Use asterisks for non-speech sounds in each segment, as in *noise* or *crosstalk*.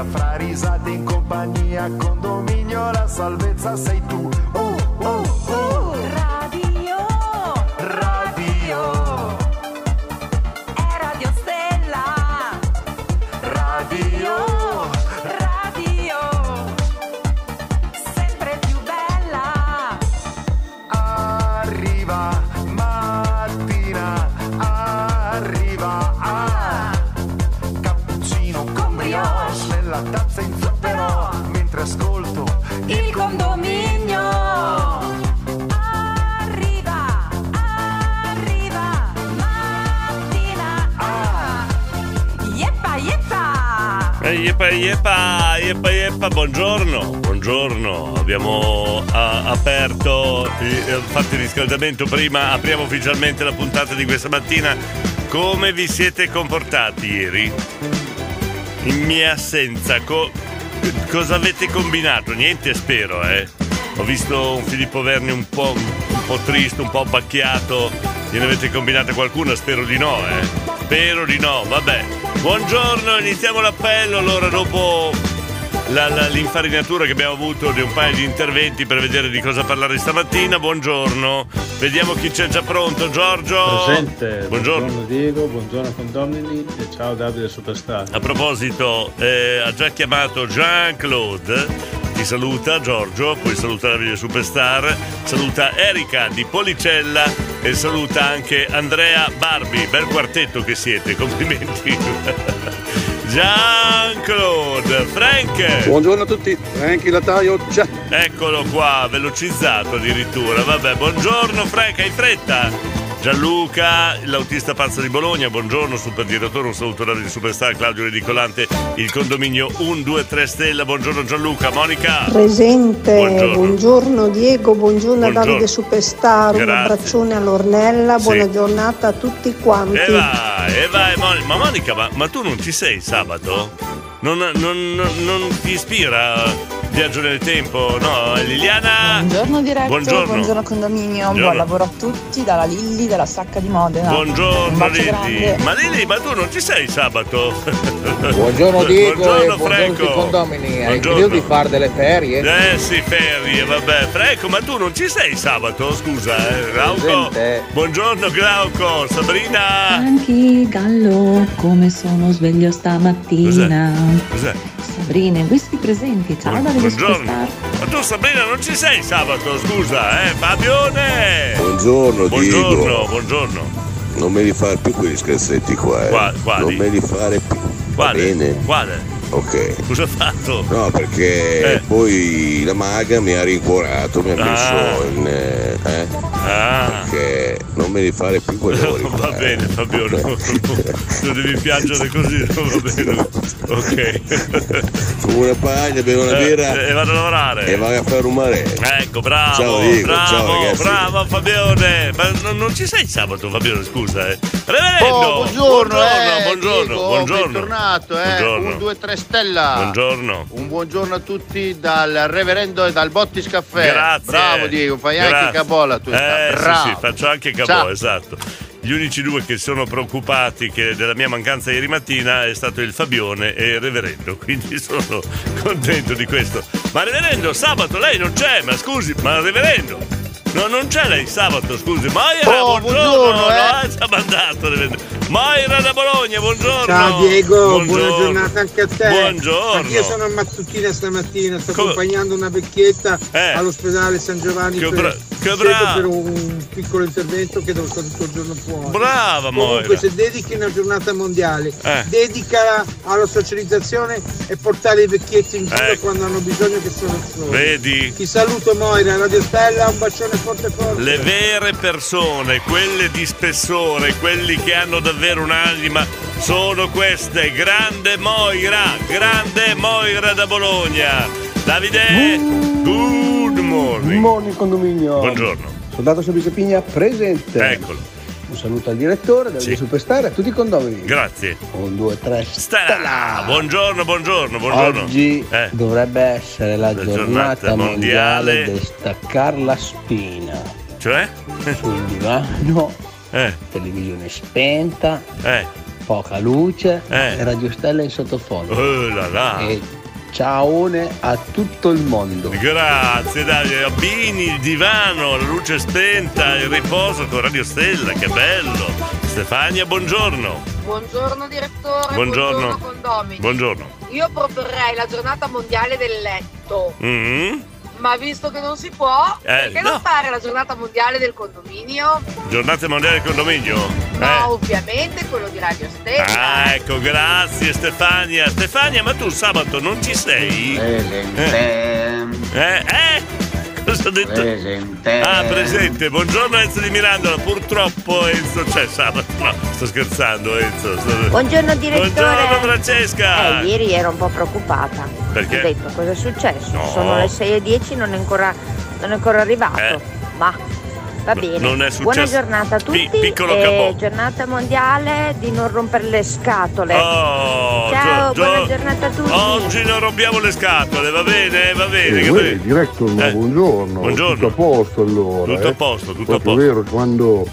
D'allegria, fra risate in compagnia, condominio la salvezza sei tu. Uh, Yeppa, yeppa, yeppa, yeppa, buongiorno, buongiorno. Abbiamo ah, aperto, eh, fatto il riscaldamento prima, apriamo ufficialmente la puntata di questa mattina. Come vi siete comportati ieri? In mia assenza, co- cosa avete combinato? Niente, spero, eh. Ho visto un Filippo Verni un po', un po' triste, un po' abbacchiato. Gliene avete combinata qualcuna? Spero di no, eh. Spero di no, vabbè. Buongiorno, iniziamo l'appello. Allora, dopo la- la- l'infarinatura che abbiamo avuto di un paio di interventi per vedere di cosa parlare stamattina, buongiorno. Vediamo chi c'è già pronto. Giorgio. Presente. Buongiorno. Diego, buongiorno condomini e ciao Davide Superstar. A proposito, eh, ha già chiamato Jean-Claude. Ti saluta Giorgio, poi saluta la superstar, saluta Erika di Policella e saluta anche Andrea Barbi. Bel quartetto che siete, complimenti. *laughs* Jean-Claude, Frank. Buongiorno a tutti, Franky Lataio, ciao. Eccolo qua, velocizzato addirittura. Vabbè, buongiorno Frank, hai fretta? Gianluca, l'autista pazzo di Bologna, buongiorno super direttore, un saluto da Superstar, Claudio Ridicolante, il condominio 123 Stella, buongiorno Gianluca, Monica. Presente, Buongiorno. buongiorno, Diego, buongiorno, a Buongiorno. Davide Superstar, un Grazie. abbraccione all'Ornella, Sì. buona giornata a tutti quanti. E vai, e vai, Mon- ma Monica, ma, ma tu non ci sei sabato? Non, non- non- non ti ispira viaggio nel tempo? No, Liliana? Buongiorno diretto, Buongiorno. buongiorno, condominio, Buongiorno. buon lavoro a tutti dalla Lilli della Sacca di Modena. Buongiorno grande. Ma Lili, ma tu non ci sei sabato? *laughs* Buongiorno Diego Buongiorno e buongiorno Franco. i condomini. Hai Buongiorno. di fare delle ferie? Eh sì, ferie, vabbè. Franco, ma tu non ci sei sabato? Scusa, eh. Glauco. Presente. Buongiorno Glauco. Sabrina. Anche Gallo, come sono sveglio stamattina. Cos'è? Sabrina, questi presenti, ciao Buongiorno. Superstar. Ma tu Sabrina non ci sei sabato, scusa, eh. Fabione. Buongiorno, Buongiorno, Diego. buongiorno. Non me li fare più quegli scherzetti qua, eh. Qua- quali? Non me li fare più. Va Quale? bene? Quale? Ok. Cosa ha fatto? No, perché Eh. poi la maga mi ha rincuorato, mi ha Ah. messo in. eh, eh? Ah. Perché non me li fare più quei lavori *laughs* qua. Va eh. bene, Fabio, no, *laughs* non devi piangere così, non va bene. Ok. Fumo una paglia, bevo una Eh, birra e vado a lavorare. e vado a fare un mare. Ecco, bravo, Ciao, Diego, bravo, ciao, ragazzi. bravo Fabione. Ma non, non ci sei sabato, Fabione, scusa, eh. Reverendo! Oh, buongiorno, eh, buongiorno, Diego, buongiorno. bentornato, eh. Buongiorno. 1, 2, 3 Stella. Buongiorno. Un buongiorno a tutti dal reverendo e dal Bottis Caffè. Grazie. Bravo Diego, fai Grazie. anche cabola tu. Eh, Bravo. sì, sì, faccio anche cabò, Ciao. esatto. gli unici due che sono preoccupati che della mia mancanza ieri mattina è stato il Fabione e il Reverendo, quindi sono contento di questo. Ma Reverendo, sabato lei non c'è, ma scusi, ma Reverendo, no, non c'è lei sabato, scusi. Moira, Oh, buongiorno, buongiorno, eh. no, ha mandato Reverendo. Moira da Bologna, buongiorno. Ciao Diego, buona Buongiorno. giornata anche a te. Buongiorno. Anch'io sono a mattutina stamattina, sto Co- accompagnando una vecchietta Eh. all'ospedale San Giovanni Che per, che brava. per un piccolo intervento che devo stare tutto il giorno fuori. Brava Comunque Moira. se dedichi una giornata mondiale, Eh. dedicala alla socializzazione e portare i vecchietti in giro Ecco. quando hanno bisogno che sono soli. Vedi? Ti saluto Moira, Radio Stella, un bacione forte forte. Le vere persone, quelle di spessore, quelli che hanno davvero un'anima, sono queste. Grande Moira, grande Moira da Bologna. Davide, good morning. Morning condominio. Buongiorno. Soldato Semplice Pigna presente. Eccolo. Un saluto al direttore, del Sì. Superstar e a tutti i condomini. Grazie. Un, due, tre, Stella. Buongiorno, buongiorno, buongiorno. Oggi Eh. dovrebbe essere la, La giornata, giornata mondiale. mondiale di staccare la spina. Cioè? Sul divano, Eh, televisione spenta, eh, poca luce Eh. Radio Stella in sottofondo. oh là là. E ciaone a tutto il mondo. Grazie Davide, abbini il divano, la luce spenta, il riposo con Radio Stella, che bello. Stefania, buongiorno. Buongiorno direttore, Buongiorno. condomini. Buongiorno. Io proporrei la giornata mondiale del letto, Mm, ma visto che non si può, Eh, perché no. non fare la giornata mondiale del condominio? Giornata mondiale del condominio? No, Eh. ovviamente quello di Radio Stella. Ah, ecco, grazie Stefania. Stefania, ma tu sabato non ci sei? Eh? Eh? eh? Cosa ho detto? Presente. Ah, presente. Buongiorno Enzo di Mirandola. Purtroppo Enzo c'è sabato. No, sto scherzando Enzo. Sto- Buongiorno direttore. Buongiorno Francesca. Eh, ieri ero un po' preoccupata. Perché? Ho detto cosa è successo? No. Sono le 6.10 non è ancora, non è ancora arrivato. Eh. Ma va bene. non è Buona successo. giornata a tutti. Pi- piccolo e capò. giornata mondiale di non rompere le scatole. Oh, Ciao, gio- buona gio- giornata a tutti. Oggi non rompiamo le scatole, va bene, va bene. Eh, uè, bene. director, ma Eh, buongiorno. buongiorno. Tutto a posto allora. Tutto a eh? posto, tutto a posto. vero, quando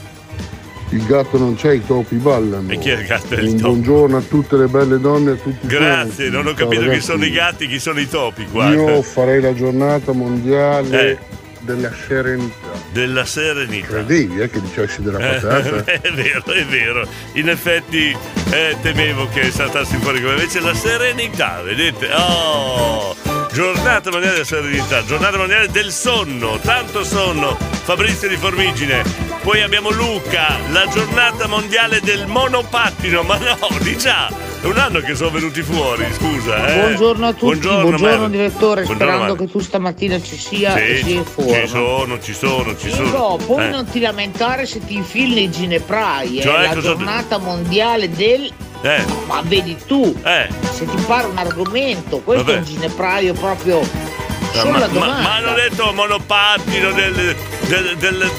il gatto non c'è, i topi ballano. E chi è il gatto e il Un topo? buongiorno a tutte le belle donne e a tutti i Grazie, non ho Ciao, capito chi ragazzi. sono i gatti, chi sono i topi qua. Io farei la giornata mondiale Eh. Della serenità. Della serenità. Credevi eh, che dicessi della Eh, patata? *laughs* è vero, è vero. In effetti eh, temevo che saltassi fuori come invece la serenità, vedete? Oh! Giornata mondiale della serenità, giornata mondiale del sonno, tanto sonno. Fabrizio di Formigine. Poi abbiamo Luca, la giornata mondiale del monopattino. Ma no, di già, è un anno che sono venuti fuori, scusa. Eh. Buongiorno a tutti, buongiorno, Mar- direttore, Buongiorno, sperando Mar- che tu stamattina ci sia e Sì, sia in forma. ci sono, ci sono, ci sono. Dico, poi Eh. non ti lamentare se ti infili nei gineprai, è Cioè, la cosa- giornata mondiale del... Eh. Ma vedi tu, Eh. se ti pare un argomento, questo Vabbè. è un ginepraio proprio Ma, sulla ma- domanda. ma hanno detto monopattino, del, del, del,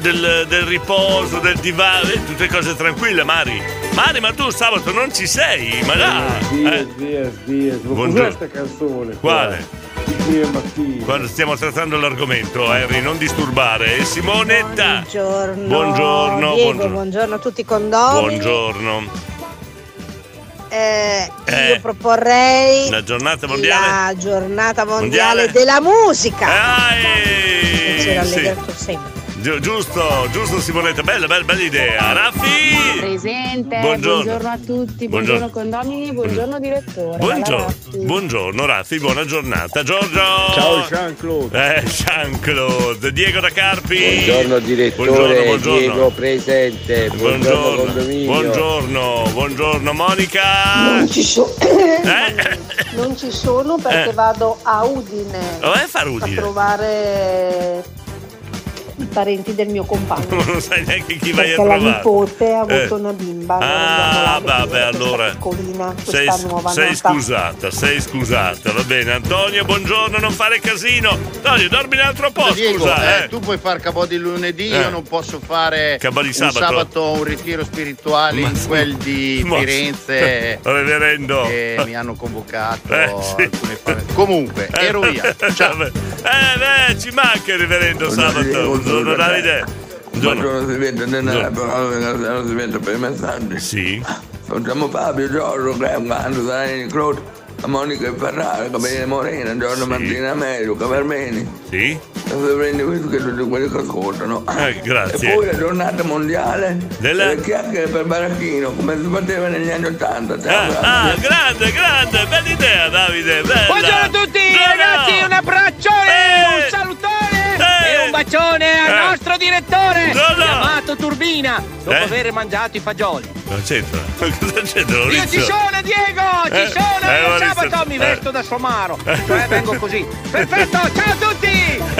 del- del riposo, del divano, eh, tutte cose tranquille, Mari. Mari, ma tu sabato non ci sei, ma dai. Dias, Eh, dias. Ma Buongiorno. cos'è sta canzone? qua? Quale? Quando stiamo trattando l'argomento, Harry, non disturbare. Simonetta. Buongiorno. Buongiorno, Diego, buongiorno. buongiorno a tutti i condomini. Buongiorno. Eh, Eh. Io proporrei La giornata mondiale? la giornata mondiale, Mondiale? della musica. Dai! Che c'era Sì. allegato sempre. Gi- giusto, giusto Simonetta, bella, bella, bella idea. Raffi! Presente, Buongiorno. buongiorno. a tutti, Buongiorno. buongiorno, condomini, buongiorno direttore. Buongiorno, Ragazzi. buongiorno Raffi, buona giornata. Giorgio! Ciao, Jean-Claude. Eh, Jean-Claude. Diego da Carpi. Buongiorno direttore, Buongiorno, buongiorno. Diego presente, buongiorno, Buongiorno, condominio. buongiorno, buongiorno Monica. Non ci, so- Eh? non ci sono perché Eh. vado a Udine a fare a Udine. trovare i parenti del mio compagno. Non sai neanche chi vai a Perché la trovare. nipote ha avuto Eh. una bimba. Ah, vabbè, allora. piccolina, Sei, sei scusata, sei scusata, va bene. Antonio, buongiorno, non fare casino. Antonio, dormi un altro po', Diego, scusa. eh, Eh. tu puoi fare cabò di lunedì, Eh. io non posso fare Cabò di un sabato? sabato un ritiro spirituale in quel di Ma- Firenze Reverendo. che mi hanno convocato Eh, sì. Comunque, ero via. Ciao. Eh, beh, ci manca il reverendo sabato. Buongiorno Davide. Buongiorno nella parola Silvento per i messaggi. Sì. Facciamo Fabio, Giorgio, Graham, Gando, Zanini, Claude, Monica Ferrara, Cabellina Morena, Giorno Martina Merio, Cavermeni. Sì. Se prendi questo che tutti quelli che ascoltano. Eh, grazie. E poi la giornata mondiale Della- delle chiacchiere per Baracchino, come si faceva negli anni Ottanta. Ah, ah, grande, grande, bella idea Davide, bella. Buongiorno a tutti Buongiorno. ragazzi, un abbraccione, un salutone e un bacione al Eh. nostro direttore Buongiorno. chiamato Turbina dopo Eh? aver mangiato i fagioli. Non c'entra. *laughs* Cosa c'entra Io ci sono Diego, ci Eh, sono, eh, io Maurizio, sabato mi eh. vesto da somaro, *laughs* cioè vengo così. Perfetto, ciao a tutti!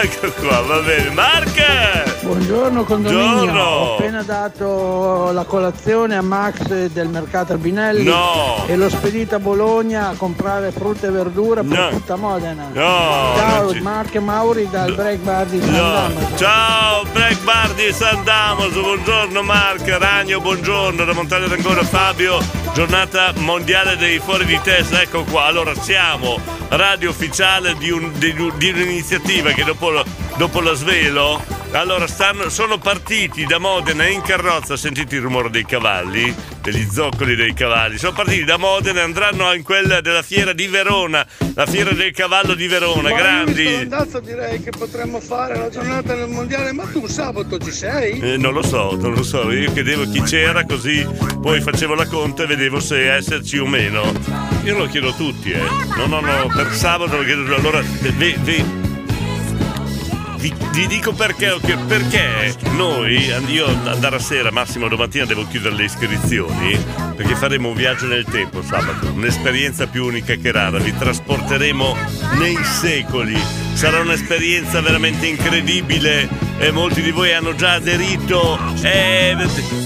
Ecco qua, va bene. Mark! Buongiorno condominio, Buongiorno. ho appena dato la colazione a Max del mercato Albinelli No. e l'ho spedita a Bologna a comprare frutta e verdura per No. tutta Modena. No, Ciao, ci- Marco e Mauri dal break bar di San No. Damaso. Ciao, Black Bar di San Damaso, buongiorno Mark, Ragno, buongiorno, da Montagna d'Ancona Fabio, giornata mondiale dei fuori di testa, ecco qua, allora siamo radio ufficiale di, un- di- di un'iniziativa che dopo, lo- dopo la svelo, allora stanno- sono partiti da Modena in carrozza, sentite il rumore dei cavalli, degli zoccoli dei cavalli, sono partiti da Modena e andranno in quella della fiera di Verona, la fiera del cavallo di Verona, grandi. Andazzo direi che potremmo fare la giornata del mondiale, ma tu sabato ci sei? Eh, non lo so, non lo so, io chiedevo chi c'era così poi facevo la conta e vedevo se esserci o meno. Io lo chiedo a tutti, eh. No, no, no, per sabato lo chiedo allora ve- ve- vi, vi dico perché, perché noi, io andare a sera, massimo domattina devo chiudere le iscrizioni, perché faremo un viaggio nel tempo sabato, un'esperienza più unica che rara, vi trasporteremo nei secoli, sarà un'esperienza veramente incredibile e molti di voi hanno già aderito, eh,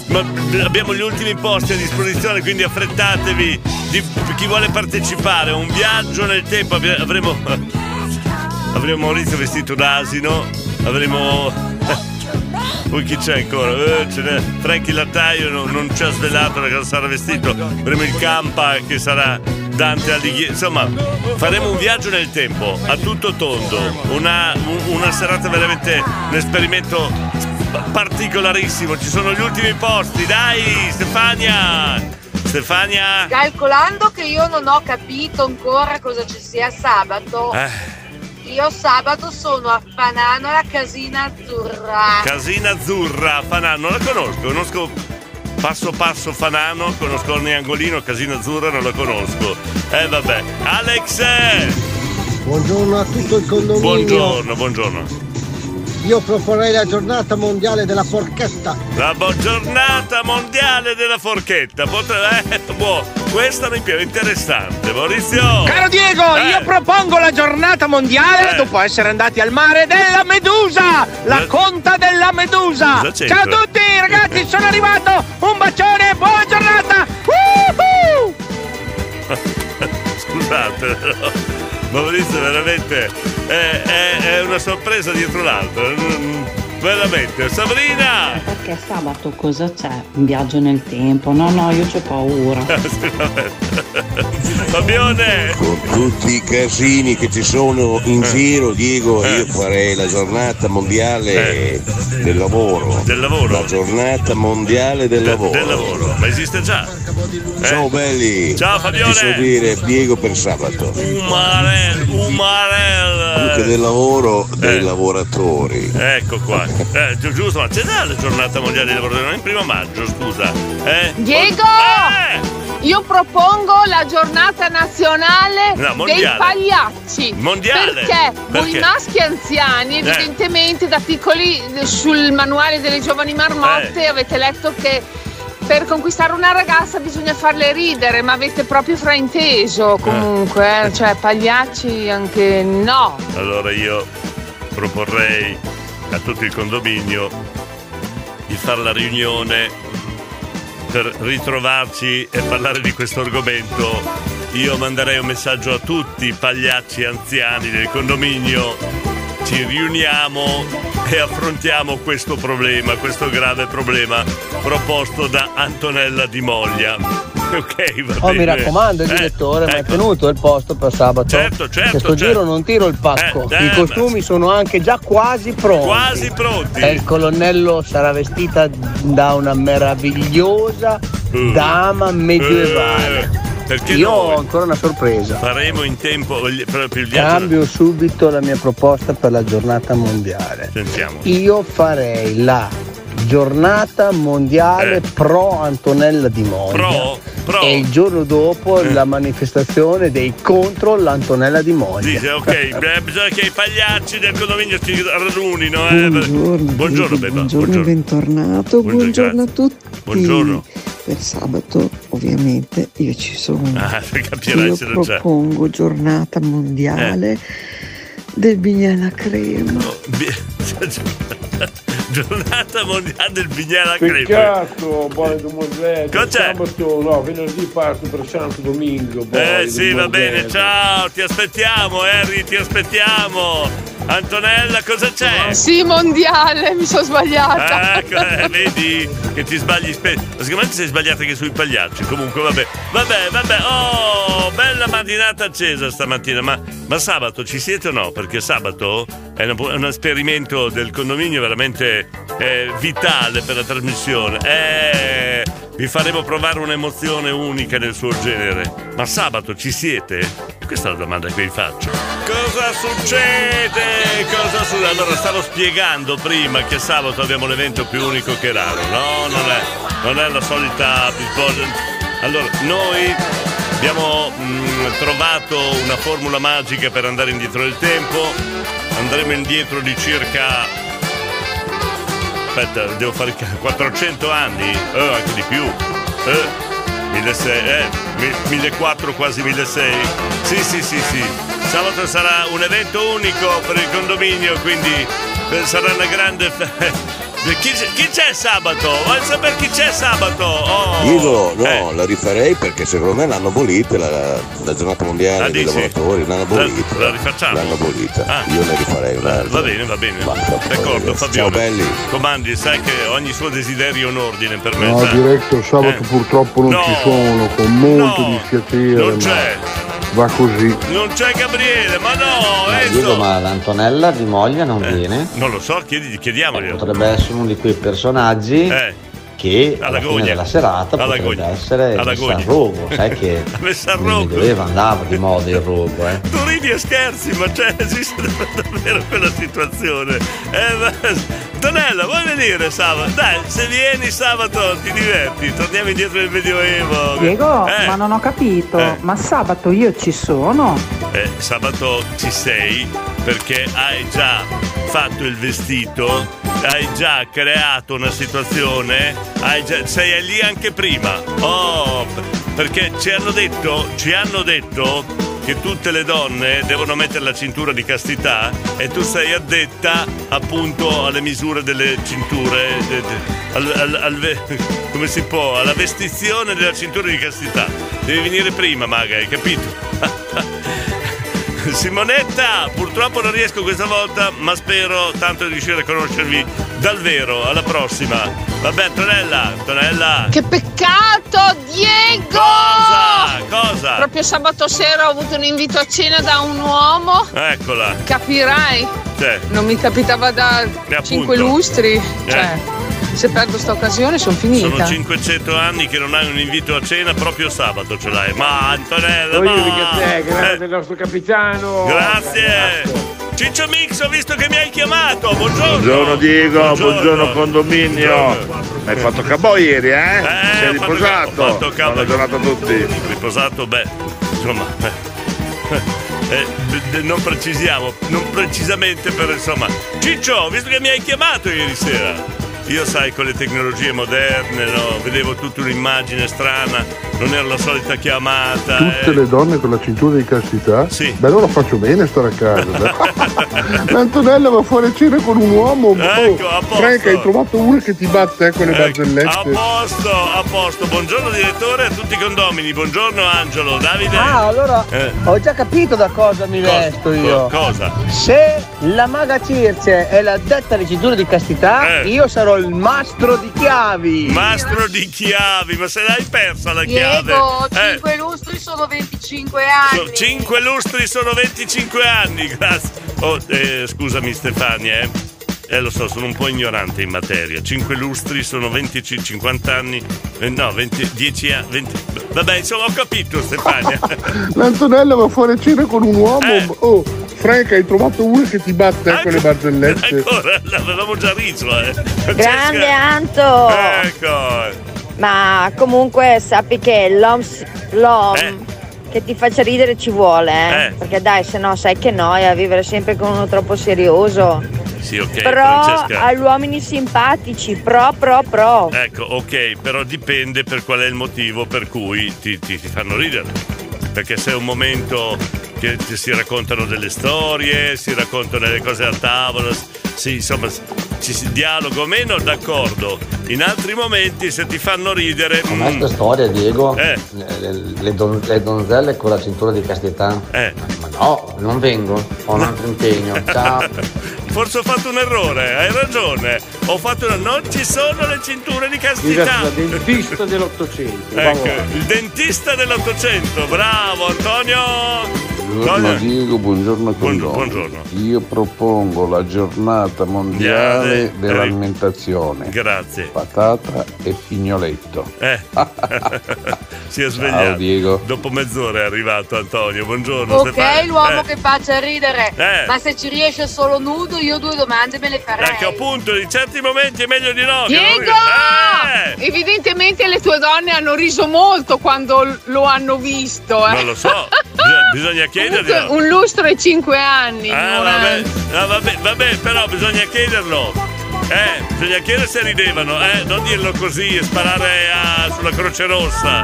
ma abbiamo gli ultimi posti a disposizione, quindi affrettatevi, di, chi vuole partecipare, un viaggio nel tempo, avremo... Avremo Maurizio vestito da asino, avremo. Poi chi c'è ancora? Eh, ce n'è. Frankie Lattaio non, non ci ha svelato da cosa sarà vestito. Avremo il Campa che sarà Dante Alighieri. Insomma, faremo un viaggio nel tempo a tutto tondo. Una, un- una serata veramente un esperimento particolarissimo. Ci sono gli ultimi posti, dai, Stefania! Stefania! Calcolando che io non ho capito ancora cosa ci sia sabato, Eh, io sabato sono a Fanano alla Casina Azzurra. Casina Azzurra, Fanano, la conosco, conosco passo passo Fanano, conosco ogni angolino, Casina Azzurra non la conosco. Eh vabbè. Alex! Buongiorno a tutto il condominio. Buongiorno, buongiorno. Io proporrei la giornata mondiale della forchetta. La bo- giornata mondiale della forchetta. Potrebbe. Eh, boh, questa mi piace interessante, Maurizio! Caro Diego, Eh. io propongo la giornata mondiale Eh. dopo essere andati al mare della Medusa, la Eh. conta della Medusa. Ciao a tutti ragazzi, sono arrivato. Un bacione, buona giornata. Woohoo! *laughs* Scusate, però, Maurizio veramente è, è- è una sorpresa dietro l'altra. Veramente. Sabrina! Perché sabato cosa c'è? Un viaggio nel tempo? No, no, io c'ho paura. *laughs* Fabione! Con tutti i casini che ci sono in Eh. giro, Diego, io farei la giornata mondiale del lavoro. Del lavoro? La giornata mondiale del lavoro. Del lavoro, ma esiste già. Ciao belli. Ciao, Fabione. Ti so dire Diego per sabato. Umarel, Umarel. Anche del lavoro dei Eh. lavoratori. Ecco qua. *laughs* Eh, gi- giusto, ma c'è già la giornata mondiale del lavoro? Non è il primo maggio, scusa. Eh? Diego! Eh! Io propongo la giornata nazionale No, dei pagliacci. Mondiale? Perché, voi Perché? maschi anziani, Eh. evidentemente da piccoli eh, sul manuale delle giovani marmotte Eh. avete letto che per conquistare una ragazza bisogna farle ridere, ma avete proprio frainteso comunque, eh. cioè pagliacci anche no. Allora io proporrei a tutto il condominio di fare la riunione per ritrovarci e parlare di questo argomento. Io manderei un messaggio a tutti i pagliacci anziani del condominio. Ci riuniamo e affrontiamo questo problema, questo grave problema proposto da Antonella Di Moglia. *laughs* Ok, va Oh, bene. mi raccomando, Eh, direttore, ma è ecco. tenuto il posto per sabato? Certo, certo, Che sto certo. giro non tiro il pacco. Eh, eh, I costumi sono anche già quasi pronti. Quasi pronti. E il colonnello sarà vestita da una meravigliosa dama medievale. Perché Io ho ancora una sorpresa. faremo in tempo proprio il viaggio. Cambio subito la mia proposta per la giornata mondiale. Sentiamo. Io farei la giornata mondiale pro Antonella Di Moglia. Eh. Pro? Pro? E il giorno dopo Eh. la manifestazione dei contro l'Antonella Di Moglia. Dice, ok, *laughs* beh, bisogna che i pagliacci del condominio si radunino. Eh. Buongiorno, buongiorno, Beba. buongiorno e bentornato, Buongiorno, buongiorno a tutti. Buongiorno. Per sabato ovviamente io ci sono. Ah, capirai io se non c'è. propongo giornata mondiale del bignana crema. *laughs* *laughs* Giornata mondiale del bignera crepe. Peccato, buone domozzette. Cosa c'è? Sabato, no, venerdì parto per Santo Domingo. buone Eh sì, va bene, ciao, ti aspettiamo, Harry, ti aspettiamo. Antonella, cosa c'è? Sì, mondiale, mi sono sbagliata. Ecco, eh, *laughs* vedi che ti sbagli spesso. Sicuramente sei sbagliata anche sui pagliacci. Comunque, vabbè, vabbè, vabbè. Oh, bella mattinata accesa stamattina. Ma, ma sabato ci siete o no? Perché sabato è un, è un esperimento del condominio veramente eh, vitale per la trasmissione. Eh, vi faremo provare un'emozione unica nel suo genere. Ma sabato ci siete? Questa è la domanda che vi faccio. Cosa succede? Cosa succede? Allora, stavo spiegando prima che sabato abbiamo l'evento più unico che raro. No, non è, non è la solita Allora, noi abbiamo mm, trovato una formula magica per andare indietro nel tempo. Andremo indietro di circa Aspetta, devo fare il ca- 400 anni? Eh, anche di più. Eh, 1600, eh, mi- 1400, quasi 1600. Sì, sì, sì, sì. Sabato sarà un evento unico per il condominio, quindi eh, sarà una grande... fe- Chi c'è, chi c'è sabato? Voglio sapere chi c'è sabato. Oh. Dico, no, Eh. la rifarei perché secondo me l'hanno abolita la, la giornata mondiale Ah, dei lavoratori, l'hanno abolita. La- la rifacciamo? L'hanno abolita. Ah. Io ne rifarei un'altra. Va bene, va bene. Basta, D'accordo. Fabio. Ciao belli. Comandi, sai che ogni suo desiderio è un ordine per me. No, diretto sabato Eh. purtroppo non No. ci sono, con molto No. dispiacere. Non ma c'è. Va così. Non c'è Gabriele, ma no, Ma Enzo. Diego, ma l'Antonella di Moglia non viene? Non lo so, chiedi, chiediamoglielo. Potrebbe essere uno di quei personaggi che alla fine gogna. della serata Alla potrebbe gogna. essere Alla al rogo. Sai *laughs* che rogo. Medioevo andava di moda il rogo, eh. Tu ridi e scherzi, ma c'è, *laughs* esiste davvero quella situazione. Eh, ma- Tonella, vuoi venire sabato? Dai, se vieni sabato ti diverti, torniamo indietro nel Medioevo. Diego, Eh, ma non ho capito, Eh. ma sabato io ci sono? eh, sabato ci sei perché hai già fatto il vestito, hai già creato una situazione, già- sei lì anche prima. Oh, perché ci hanno detto, ci hanno detto che tutte le donne devono mettere la cintura di castità e tu sei addetta appunto alle misure delle cinture, al- al- al *laughs* come si può, alla vestizione della cintura di castità. Devi venire prima, Maga, hai capito? *laughs* *laughs* Simonetta, purtroppo non riesco questa volta, ma spero tanto di riuscire a conoscervi dal vero. Alla prossima. Vabbè, Tonella, Tonella. Che peccato, Diego! Cosa? Cosa? Proprio sabato sera ho avuto un invito a cena da un uomo. Eccola. Capirai, Cioè, non mi capitava da appunto. cinque lustri. Cioè, se perdo sta occasione sono finita. sono 500 anni che non hai un invito a cena, proprio sabato ce l'hai. Ma Antonella, ma... Te, Eh, grande nostro capitano. Grazie. Ciccio Mix, ho visto che mi hai chiamato. Buongiorno. Buongiorno Diego, buongiorno, condominio. Hai fatto cabò ieri, eh? Eh, Sei ho fatto- riposato. ho fatto cabo- Buona giornata a tutti. Riposato, beh, insomma. eh, eh, non precisiamo, non precisamente per insomma. Ciccio, visto che mi hai chiamato ieri sera. Io sai con le tecnologie moderne, no, vedevo tutta un'immagine strana, non era la solita chiamata. Tutte eh. le donne con la cintura di castità? Sì. Beh, allora faccio bene a stare a casa. dai. *laughs* *laughs* L'Antonella va fuori a cena con un uomo. Ecco, oh, a posto. Frank, hai trovato uno che ti batte eh, con le Ecco, a barzellette. posto, a posto. Buongiorno direttore a tutti i condomini. Buongiorno Angelo, Davide. Ah, allora Eh. ho già capito da cosa mi Cosa? vesto io. Co- cosa? Se la maga Circe è la detta alle cinture di castità, Eh. io sarò il mastro di chiavi. Mastro di chiavi, ma se l'hai persa la chiave? Diego, Eh, 5 lustri sono 25 anni. 5 lustri sono 25 anni, grazie. Oh, eh, scusami Stefania, eh. Eh, lo so, sono un po' ignorante in materia. 5 lustri sono 20, 50 anni. eh, no, 20, 10 anni. 20. Vabbè, insomma, ho capito, Stefania. *laughs* L'Antonella va fuori a cena con un uomo. Eh. Oh, Frank, hai trovato uno che ti batte eh, con le barzellette. *laughs* Ancora, l'avevamo già riso, eh. Grande. Anto! Ecco. Ma comunque sappi che l'om, l'om che ti faccia ridere ci vuole, eh? Eh. Perché dai, se no sai che noia vivere sempre con uno troppo serioso. Sì, ok, Però Francesca. agli uomini simpatici, pro, pro, pro. Ecco, ok, però dipende per qual è il motivo per cui ti, ti- ti fanno ridere. Perché se è un momento che ti si raccontano delle storie, si raccontano delle cose a tavola, sì, insomma, ci si dialoga o meno, d'accordo. In altri momenti se ti fanno ridere... Com'è mm, questa storia, Diego? Eh. Le, le don- le donzelle con la cintura di castità? Eh. Ma no, non vengo, ho un altro impegno. Ciao. *laughs* Forse ho fatto un errore, hai ragione. Ho fatto una... Non ci sono le cinture di castità. Il dentista dell'Ottocento. Ecco, il dentista dell'Ottocento, bravo Antonio! Buongiorno Antonio. Diego, buongiorno Buongiorno, Condomi. buongiorno. Io propongo la giornata mondiale Mondiale, dell'alimentazione. Grazie. Patata e pignoletto. Eh. *laughs* si è svegliato. Diego. Dopo mezz'ora è arrivato Antonio. Buongiorno. Ok, Stefano. l'uomo Eh. che faccia ridere. Eh. Ma se ci riesce solo nudo, io due domande me le farei. Ecco appunto, in certi momenti è meglio di no. non Diego! ri- Eh! Evidentemente le tue donne hanno riso molto quando lo hanno visto. Eh. Non lo so, *laughs* bisogna. Comunque, un lustro e cinque anni. Ah, non vabbè, Ah, vabbè, vabbè, però bisogna chiederlo. Eh, bisogna chiedere se ridevano, eh, non dirlo così e sparare a- sulla Croce Rossa.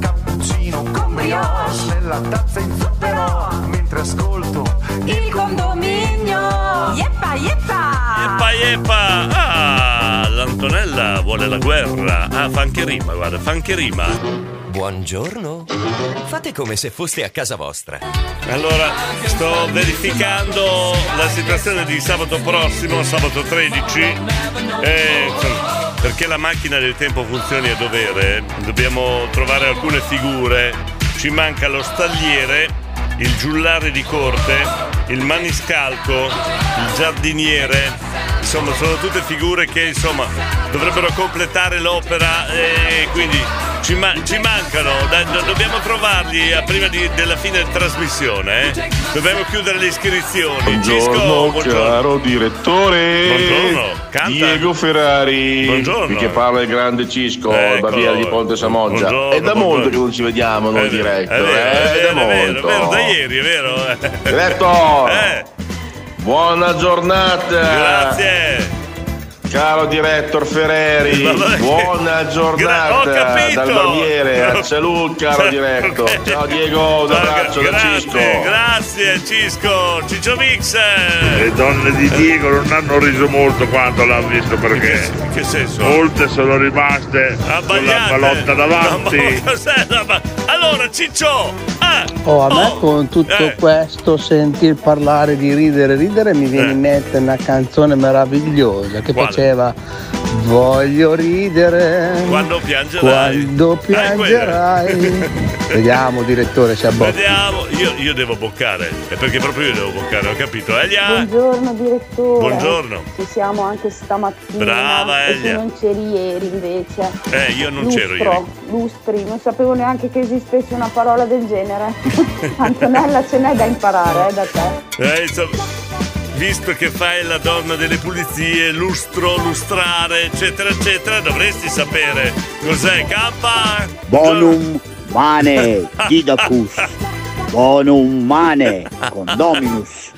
Cappuccino con brioche nella tazza in zucchero mentre ascolto il condominio. Yeppa, yeppa! Yeppa yeppa! Ah, l'Antonella vuole la guerra. Ah, fa anche rima, guarda, fa anche rima. Buongiorno. Fate come se foste a casa vostra. Allora, sto verificando la situazione di sabato prossimo, sabato 13. Eh, insomma, perché la macchina del tempo funzioni a dovere, dobbiamo trovare alcune figure. Ci manca lo stagliere, il giullare di corte, il maniscalco, il giardiniere. Insomma, sono tutte figure che insomma dovrebbero completare l'opera e quindi ci, ma- ci mancano. Dai, do- dobbiamo trovarli a prima di- della fine della trasmissione. eh. Dobbiamo chiudere le iscrizioni. Cisco, Buongiorno, buongiorno. caro direttore. Buongiorno, canta. Diego Ferrari. Buongiorno. Qui che parla il grande Cisco, Eccolo. barriere di Ponte Samoggia. Buongiorno, È da molto buongiorno. che non ci vediamo noi È vero, diretto. è vero, eh, è vero, da è vero, molto. è vero, da ieri, è vero. Diretto. *laughs* Eh. Buona giornata. Grazie. Caro direttor Ferreri, *laughs* Vabbè. buona Gra- ho giornata dal barbiere a Salù, caro diretto. Ciao Diego, un abbraccio da Grazie, Cisco. grazie Cisco, Ciccio Mix. Le donne di Diego non hanno riso molto quando l'hanno visto perché In che senso? molte sono rimaste con la Abbagliate. palotta davanti. *laughs* Ma Allora Ciccio, ah, Oh, a me con tutto Eh. questo sentir parlare di ridere, ridere mi viene in mente una canzone meravigliosa che Quale? faceva Voglio ridere quando piangerai. quando quella. piangerai. *laughs* Vediamo direttore se abbocca. Vediamo, io, io devo boccare, è perché proprio io devo boccare, ho capito. Elia? Buongiorno direttore. Buongiorno. Ci siamo anche stamattina. Brava, E tu Elia. non c'eri ieri invece. Eh, io non c'ero Lustro, ieri. Lustri, non sapevo neanche che esistesse una parola del genere. *laughs* Antonella ce n'è da imparare, eh, da te. Eh, insomma, visto che fai la donna delle pulizie, lustro, lustrare, eccetera, eccetera, dovresti sapere cos'è K? Bonum mane *laughs* didacus. bonum mane, condominus,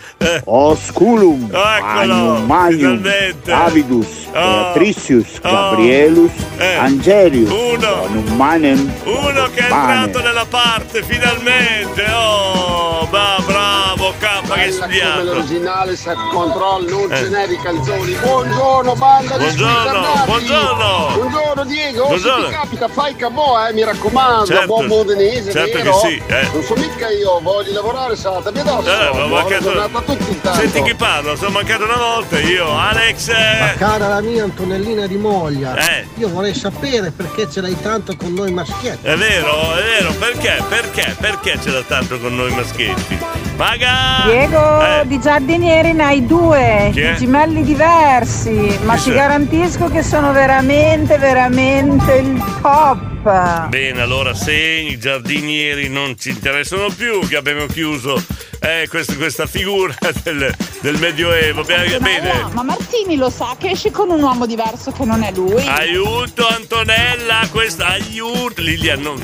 osculum, magnum magnum, avidus, beatricius, gabrielus, angelius, bonum manem, Uno che è entrato nella parte, finalmente! Oh, ma bravo, K che studiato! l'originale set control non Eh. generi calzoni buongiorno banda di Buongiorno, squinternati. buongiorno. buongiorno Diego Buongiorno. se ti capita fai cabò eh mi raccomando Certo. buon modenese Certo vero? che sì, eh. non so mica io voglio lavorare saltami addosso Eh, ma mancato- giornata a tutti intanto Senti chi parla, sono mancato una volta io, Alex. Ma eh, cara la mia Antonellina di Moglia, Eh. io vorrei sapere perché ce l'hai tanto con noi maschietti. È vero, è vero, perché? Perché? Perché ce l'ha tanto con noi maschietti? Maga! Diego, Eh. di giardinieri ne hai due, Chi è? di gemelli diversi, ma Chi ti sei? garantisco che sono veramente, veramente il top. Bene, allora se i giardinieri non ci interessano più, che abbiamo chiuso eh, quest- questa figura *laughs* del, del Medioevo. Bene, bene. Ma Martini lo sa che esce con un uomo diverso che non è lui. Aiuto Antonella, questa aiuto. Lilian, non,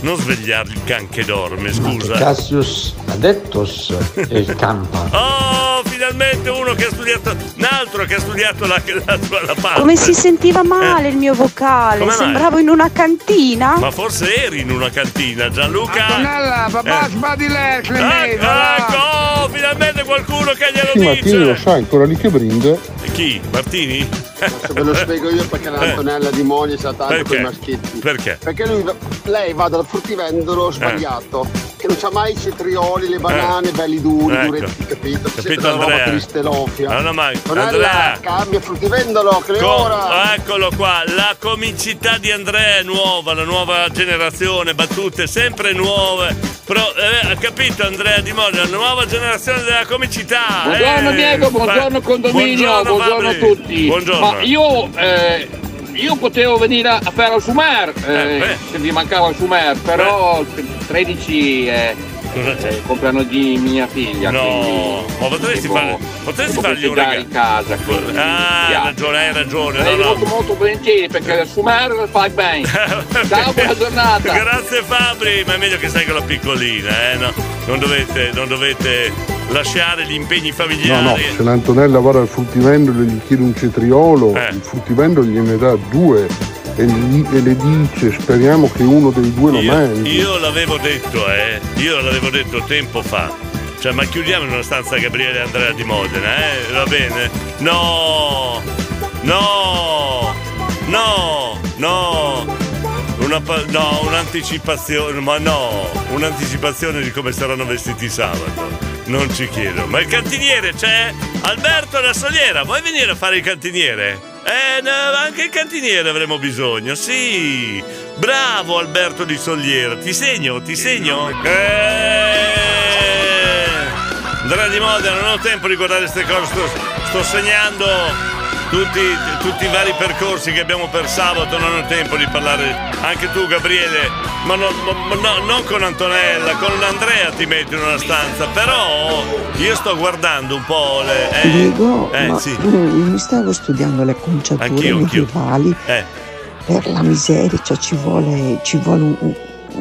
non svegliarli il can che dorme, scusa. Cassius Adeptus e il campa. Oh, finalmente uno che ha studiato, un altro che ha studiato la, la, la parte. Come si sentiva male il mio vocale, Come mai? sembravo in una cantina. Ma forse eri in una cantina, Gianluca? Antonella, papà, Eh. sbadi lei, Ecco, Clemente. ecco, oh, finalmente qualcuno che glielo Sì, Martini lo dice. sa, ancora lì che brinda. Chi? Martini? Se ve lo spiego io perché l'Antonella di Moglie sa tanto Perché? con i maschietti Perché? perché lui, lei va dal fruttivendolo sbagliato che non c'ha mai i cetrioli le banane belli duri Ecco. duretti capito Capito, sempre roba Andrea? cristelofia Allora, ma- Antonella Andrea. cambia fruttivendolo che è Co- ora eccolo qua, la comicità di Andrea è nuova, la nuova generazione, battute sempre nuove. Però, eh, ha capito Andrea Di Moda, la nuova generazione della comicità. Buongiorno eh. Diego, buongiorno condominio, buongiorno, a Fabri. tutti. Buongiorno. Ma io, eh, io potevo venire a fare il Sumer, eh, Eh, beh. se vi mancava il Sumer, però il 13 è il compleanno di mia figlia. No, ma potresti, devo- fare, potresti fargli un regalo. in casa. quindi mi Ah, hai ragione, hai ragione. No, no. molto molto volentieri perché il Sumer fai bene. *laughs* Ciao, buona giornata. Grazie Fabri, ma è meglio che stai con la piccolina, eh? No, non, dovete, non dovete lasciare gli impegni No, familiari. no, se l'Antonella va dal fruttivendolo e gli chiede un cetriolo, Eh. il fruttivendolo gliene dà due e, gli- e le dice speriamo che uno dei due lo mangi. Io l'avevo detto, eh, io l'avevo detto tempo fa. Cioè, ma chiudiamo in una stanza Gabriele e Andrea di Modena, eh? Va bene? No! No! No! No! Una no, un'anticipazione, ma no, un'anticipazione di come saranno vestiti sabato. Non ci chiedo. Ma il cantiniere c'è? Alberto da Soliera, vuoi venire a fare il cantiniere? Eh, no, anche il cantiniere avremo bisogno, sì. Bravo Alberto di Soliera, ti segno, ti segno. Eh! Andrea di Modena, non ho tempo di guardare queste cose, sto, sto segnando tutti, tutti i vari percorsi che abbiamo per sabato, non ho tempo di parlare. Anche tu Gabriele, ma, no- ma- no- non con Antonella, con Andrea ti metti in una stanza, però io sto guardando un po' le... Eh, Diego, eh, sì. mi stavo studiando le conciature Anch'io, anch'io. medievali Eh. per la miseria, cioè ci vuole, ci vuole un-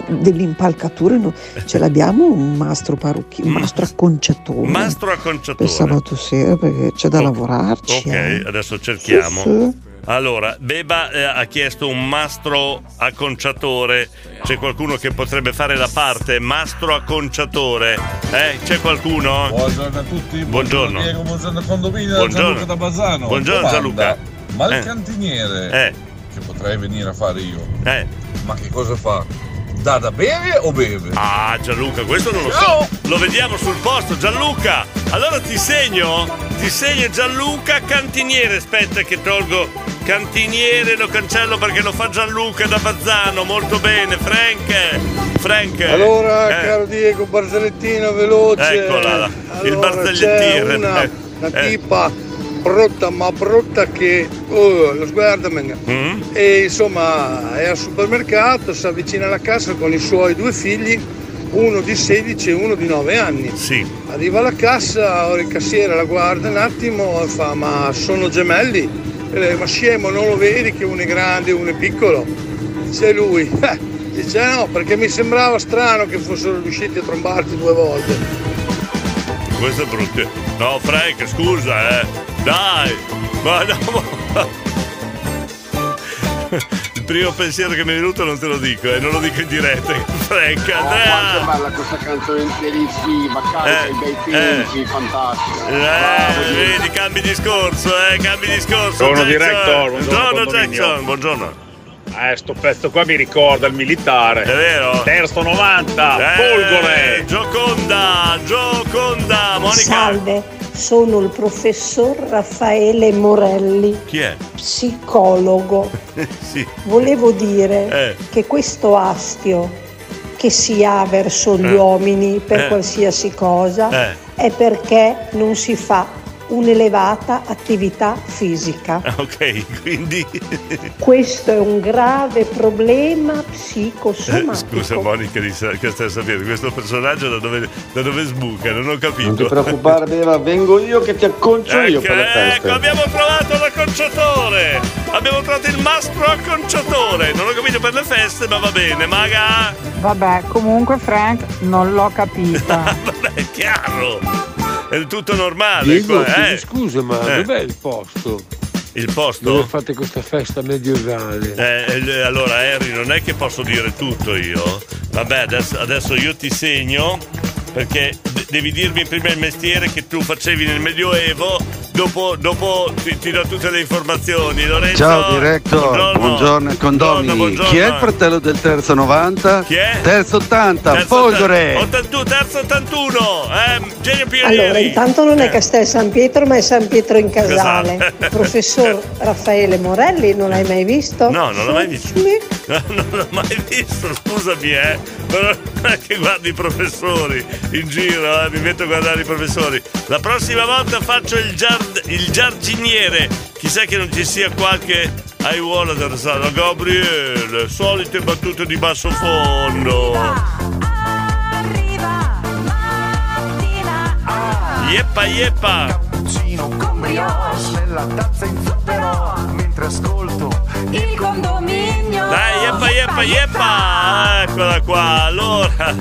delle impalcature, no? ce l'abbiamo un mastro parrucchiere, un mastro acconciatore Mastro per acconciatore. sabato sera perché c'è da lavorarci. Ok, eh. adesso cerchiamo. Sì, Allora, Beba eh, ha chiesto un mastro acconciatore. C'è qualcuno che potrebbe fare la parte mastro acconciatore? Eh, c'è qualcuno? Buongiorno a tutti, Buongiorno. Diego, buongiorno condominio, Buongiorno. Gianluca da Bazzano. Buongiorno, Domanda, Gianluca. Ma il Eh. cantiniere, Eh. che potrei venire a fare io, Eh. ma che cosa fa? Dà da bere o beve? Ah, Gianluca, questo non lo so. Lo vediamo sul posto, Gianluca. Allora ti segno? Ti segno Gianluca Cantiniere. Aspetta che tolgo Cantiniere, lo cancello perché lo fa Gianluca da Bazzano. Molto bene, Frank. Frank. Allora, Eh, caro Diego, barzellettino veloce. Eccola, la- il Allora, barzelletiere. C'è una, una eh. tipa brutta, ma brutta che. Oh, lo sguardo Mm? E insomma, è al supermercato, si avvicina alla cassa con i suoi due figli, uno di 16 e uno di 9 anni. Sì. Arriva alla cassa, ora il cassiere la guarda un attimo e fa: Ma sono gemelli? E ma scemo, non lo vedi che uno è grande e uno è piccolo? C'è lui. "Eh, Dice no, perché mi sembrava strano che fossero riusciti a trombarti due volte. Questo è brutto. No, Frank, scusa, eh. Dai. Ma no. ma- Il primo pensiero che mi è venuto non te lo dico, eh, non lo dico in diretta. Frank, Oh, quanto è bella questa canzone bellissima, carica Eh, i bei eh. film, sì, fantastica. Eh, vedi, cambi discorso, eh, cambi discorso. Sono Jackson. director, buongiorno, Buongiorno. Jackson, buongiorno. Eh, sto pezzo qua mi ricorda il militare. È vero? Terzo 90, Eh, Folgore. Gioconda, Gioconda, Monica. Salve, sono il professor Raffaele Morelli, Chi è? psicologo. *laughs* sì. Volevo dire Eh. che questo astio che si ha verso gli Eh. uomini per Eh. qualsiasi cosa Eh. è perché non si fa un'elevata attività fisica. *laughs* Ok, quindi. Questo è un grave problema Eh, psicosomatico. *laughs* Scusa Monica di Sa- che stai sapendo, questo personaggio da dove, da dove sbuca? Non ho capito. Non ti preoccupare, Beva, vengo io che ti acconcio io Ecco, per le ecco, feste. abbiamo trovato l'acconciatore! Abbiamo trovato il mastro acconciatore! Non ho capito per le feste, ma va bene, maga! Vabbè, comunque Frank non l'ho capita. *laughs* Vabbè, è chiaro! È tutto normale Diego, qua, eh? scusa, ma Eh. dov'è il posto? Il posto? Dove fate questa festa medievale? Eh, eh, allora Harry, non è che posso dire tutto io. Vabbè, adesso, adesso io ti segno perché de- devi dirmi prima il mestiere che tu facevi nel Medioevo, dopo, dopo ti, ti do tutte le informazioni. Lorenzo, Ciao director, buongiorno, e condomini. buongiorno. Chi è il fratello del terzo 90? Chi è? Terzo 80, Terzo Folgore. 81, terzo 81, eh, Genio Pionieri. Allora, intanto non è Castel San Pietro, ma è San Pietro in Casale. Esatto. *laughs* Il professor Raffaele Morelli, non l'hai mai visto? No, non l'ho mai visto. No, *laughs* non l'ho mai visto, scusami, eh. Però non è che guardi i professori in giro, eh, mi metto a guardare i professori. La prossima volta faccio il, giard- il giardiniere. Chissà che non ci sia qualche aiuola del Sala Gabriele, solite battute di basso fondo. Yeppa yeppa. con brioche nella tazza in zucchero mentre ascolto il condominio Dai, yeppa yeppa yeppa! Eccola qua. Allora,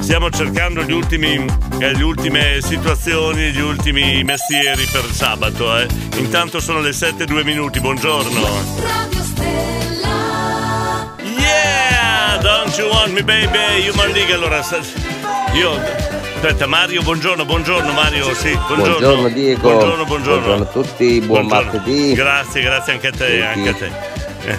stiamo cercando gli ultimi, eh, le ultime situazioni, gli ultimi mestieri per sabato, eh. Intanto sono le 7 e 2 minuti, buongiorno. Yeah! Don't you want me baby? Human League, allora. Io. Aspetta, Mario, buongiorno, buongiorno Mario, sì, buongiorno. Buongiorno Diego. Buongiorno, buongiorno. Buongiorno a tutti, buon Buongiorno. martedì. Grazie, grazie anche a te, Tutti. anche a te. Eh.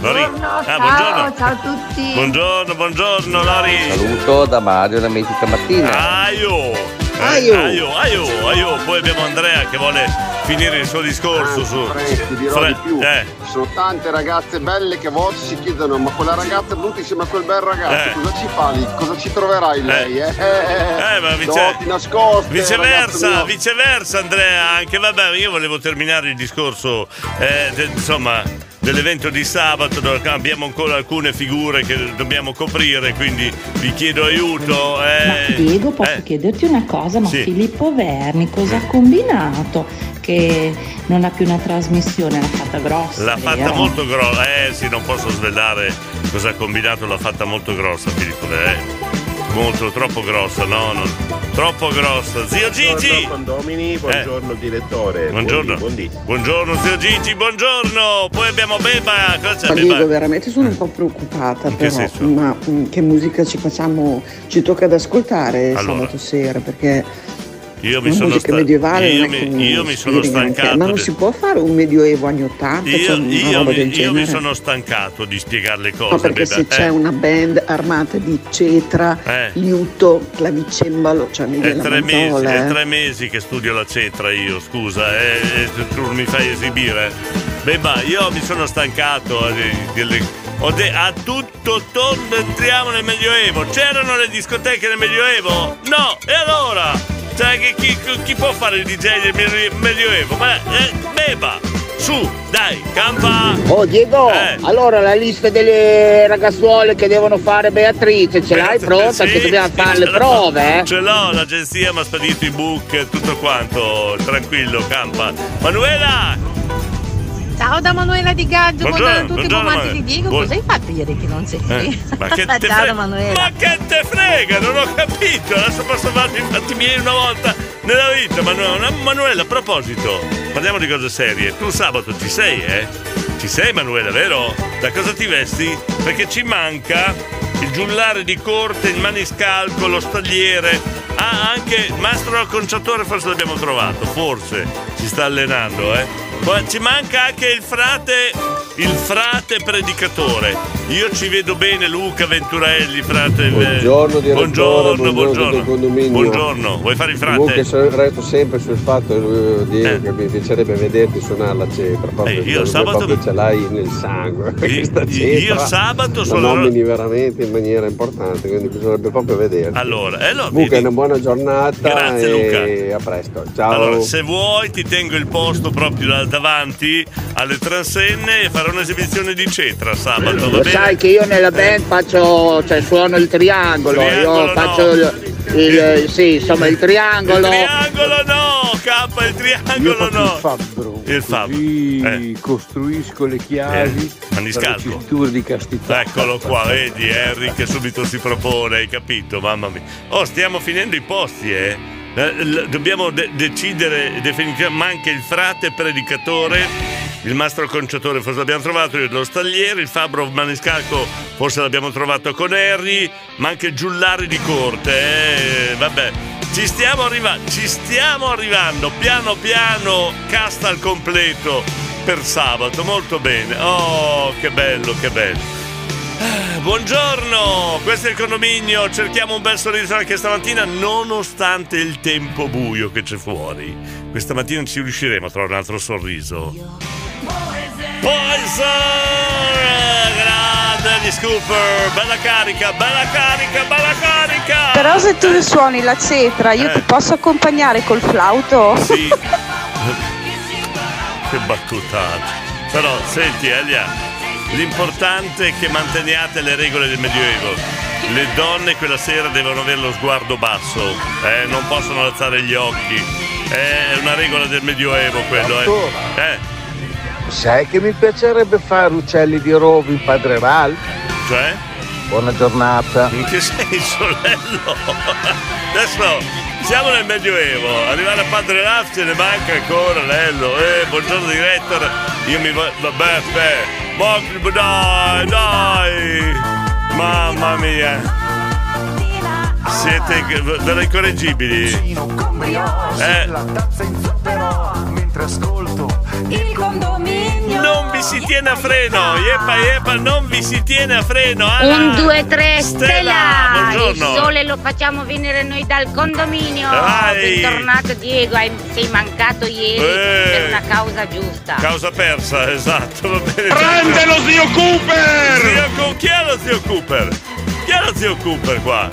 Lori. Ah, ciao, buongiorno. ciao a tutti. Buongiorno, buongiorno Lori. Saluto da Mario la mitica mattina. Aio. Eh, Aio. aio, aio, aio. Poi abbiamo Andrea che vuole finire il suo discorso su. Anzi, ti dirò Fre- di più. Eh, Ci sono tante ragazze belle che a volte si chiedono ma quella ragazza è venuta insieme a quel bel ragazzo, Eh. cosa ci fa lì? Cosa ci troverai lei? Eh, Eh, ma vice- Doti nascoste, Viceversa, viceversa Andrea, anche vabbè, io volevo terminare il discorso, eh, de- insomma, dell'evento di sabato, dove abbiamo ancora alcune figure che dobbiamo coprire, quindi vi chiedo aiuto. eh. Ma Diego, posso Eh, chiederti una cosa? Ma Sì. Filippo Verni cosa ha combinato? Che non ha più una trasmissione, l'ha fatta grossa. L'ha fatta vero? molto grossa, eh sì, non posso svelare cosa ha combinato, l'ha fatta molto grossa Filippo, eh. Molto, troppo grossa, no, no, troppo grossa. Zio Gigi! Buongiorno condomini, buongiorno direttore. Buongiorno. Buondì, Buongiorno zio Gigi, buongiorno! Poi abbiamo Beba, cosa c'è Beba? veramente sono un po' preoccupata, In che però, senso? ma mm, che musica ci facciamo, ci tocca ad ascoltare Allora. sabato sera? Perché Io mi la sono musica sta- medievale io mi, io mi sono stancato. Ma non de- si può fare un medioevo anni 80, cioè Io, una io mi, io mi sono stancato di spiegare le cose. No, perché se c'è Eh, una band armata di cetra, Eh. liuto, clavicembalo, cioè mi È tre, mesi, mantola, è eh. tre mesi che studio la cetra io, scusa, e, e tu mi fai esibire. Beba, io mi sono stancato eh, delle- de- a tutto tondo entriamo nel Medioevo. C'erano le discoteche nel Medioevo? No! E allora? Cioè, che- chi, chi può fare il DJ del Medi- Medioevo? Ma eh, beba! Su, dai, campa! Oh Diego, Eh. allora la lista delle ragazzuole che devono fare Beatrice, ce l'hai pronta? Sì, che dobbiamo *laughs* fare le prove, eh? Ce l'ho, l'agenzia mi ha spedito i book e tutto quanto. Tranquillo, campa. Manuela! Ciao da Manuela di Gaggio, Buongiorno, buongiorno a tutti, buongiorno, buon. Manuela. Diego, Buon- cosa hai fatto ieri che non c'eri? Eh, ma che *laughs* te Ciao frega? Ma che te frega? Non ho capito. Adesso posso farmi i fatti miei una volta nella vita. Manuela, Manuela, a proposito, parliamo di cose serie. Tu sabato ci sei, eh? Ci sei, Manuela, vero? Da cosa ti vesti? Perché ci manca il giullare di corte, il maniscalco, lo stagliere. Ah, anche il mastro acconciatore forse l'abbiamo trovato, forse. Si sta allenando, eh? Ci manca anche il frate, il frate predicatore. Io ci vedo bene Luca Venturelli, frate. eh, Buongiorno direttore, buongiorno, buongiorno, buongiorno. Buongiorno, vuoi fare il frate? Comunque so- resto sempre sul fatto eh, Diego, che mi piacerebbe vederti suonare la cetra, proprio, Eh, io sabato- proprio ce l'hai nel sangue. *laughs* Questa cetra io sabato la suonerò- nomini veramente in maniera importante, quindi bisognerebbe proprio vederti. Allora, eh, allora, vedi- una buona giornata Grazie, e a presto. Ciao. Allora, se vuoi ti tengo il posto proprio da- davanti alle transenne e farò un'esibizione di cetra sabato, va bene? Sai che io nella band faccio, cioè suono il triangolo, Triangolo io faccio il, il- sì, insomma il triangolo. Il triangolo no, K, il triangolo Io no. il fabbro. Il fabbro. Così costruisco le chiavi Eh, maniscalco. cinture di castità. Eccolo qua, vedi Henry che subito si propone, hai capito? Mamma mia. Oh, stiamo finendo i posti, eh. Eh, Dobbiamo de- decidere definitivamente, manca il frate predicatore, il mastro conciatore forse l'abbiamo trovato, lo stagliere, il fabbro maniscalco forse l'abbiamo trovato con Harry, ma anche giullare di corte, eh, vabbè. Ci stiamo arrivando, ci stiamo arrivando, piano piano, casta al completo per sabato, molto bene. Oh, che bello, che bello. Eh, Buongiorno, questo è il condominio, cerchiamo un bel sorriso anche stamattina nonostante il tempo buio che c'è fuori. Questa mattina ci riusciremo a trovare un altro sorriso. Poison! Grande gli scooper, bella carica, bella carica, bella carica! Però se tu suoni la cetra, io Eh. ti posso accompagnare col flauto? Sì. *laughs* che battutaccia. Però, senti Elia, l'importante è che manteniate le regole del Medioevo. Le donne quella sera devono avere lo sguardo basso, eh, non possono alzare gli occhi. È una regola del Medioevo quello, eh. eh. Sai che mi piacerebbe fare uccelli di rovo in Padre Val? Cioè? Buona giornata. In che senso, *laughs* Lello? Adesso siamo nel Medioevo, arrivare a Padre Raf ce ne manca ancora, Lello. Eh, buongiorno direttore. Io mi voglio. Vabbè, beh. Dai, dai! Mamma mia! Siete delle incorreggibili. Eh. La tazza in zucchero mentre ascolto il condominio. Non vi si tiene a freno, Yepa Yepa, non vi si tiene a freno. Anna. Un, due, tre, Stella! Il buongiorno. sole lo facciamo venire noi dal condominio. Vai. Bentornato Diego, sei mancato ieri Eh. per una causa giusta. Causa persa, esatto, va bene. Prende lo zio Cooper! Zio chi è lo zio Cooper? Chi è lo zio Cooper qua?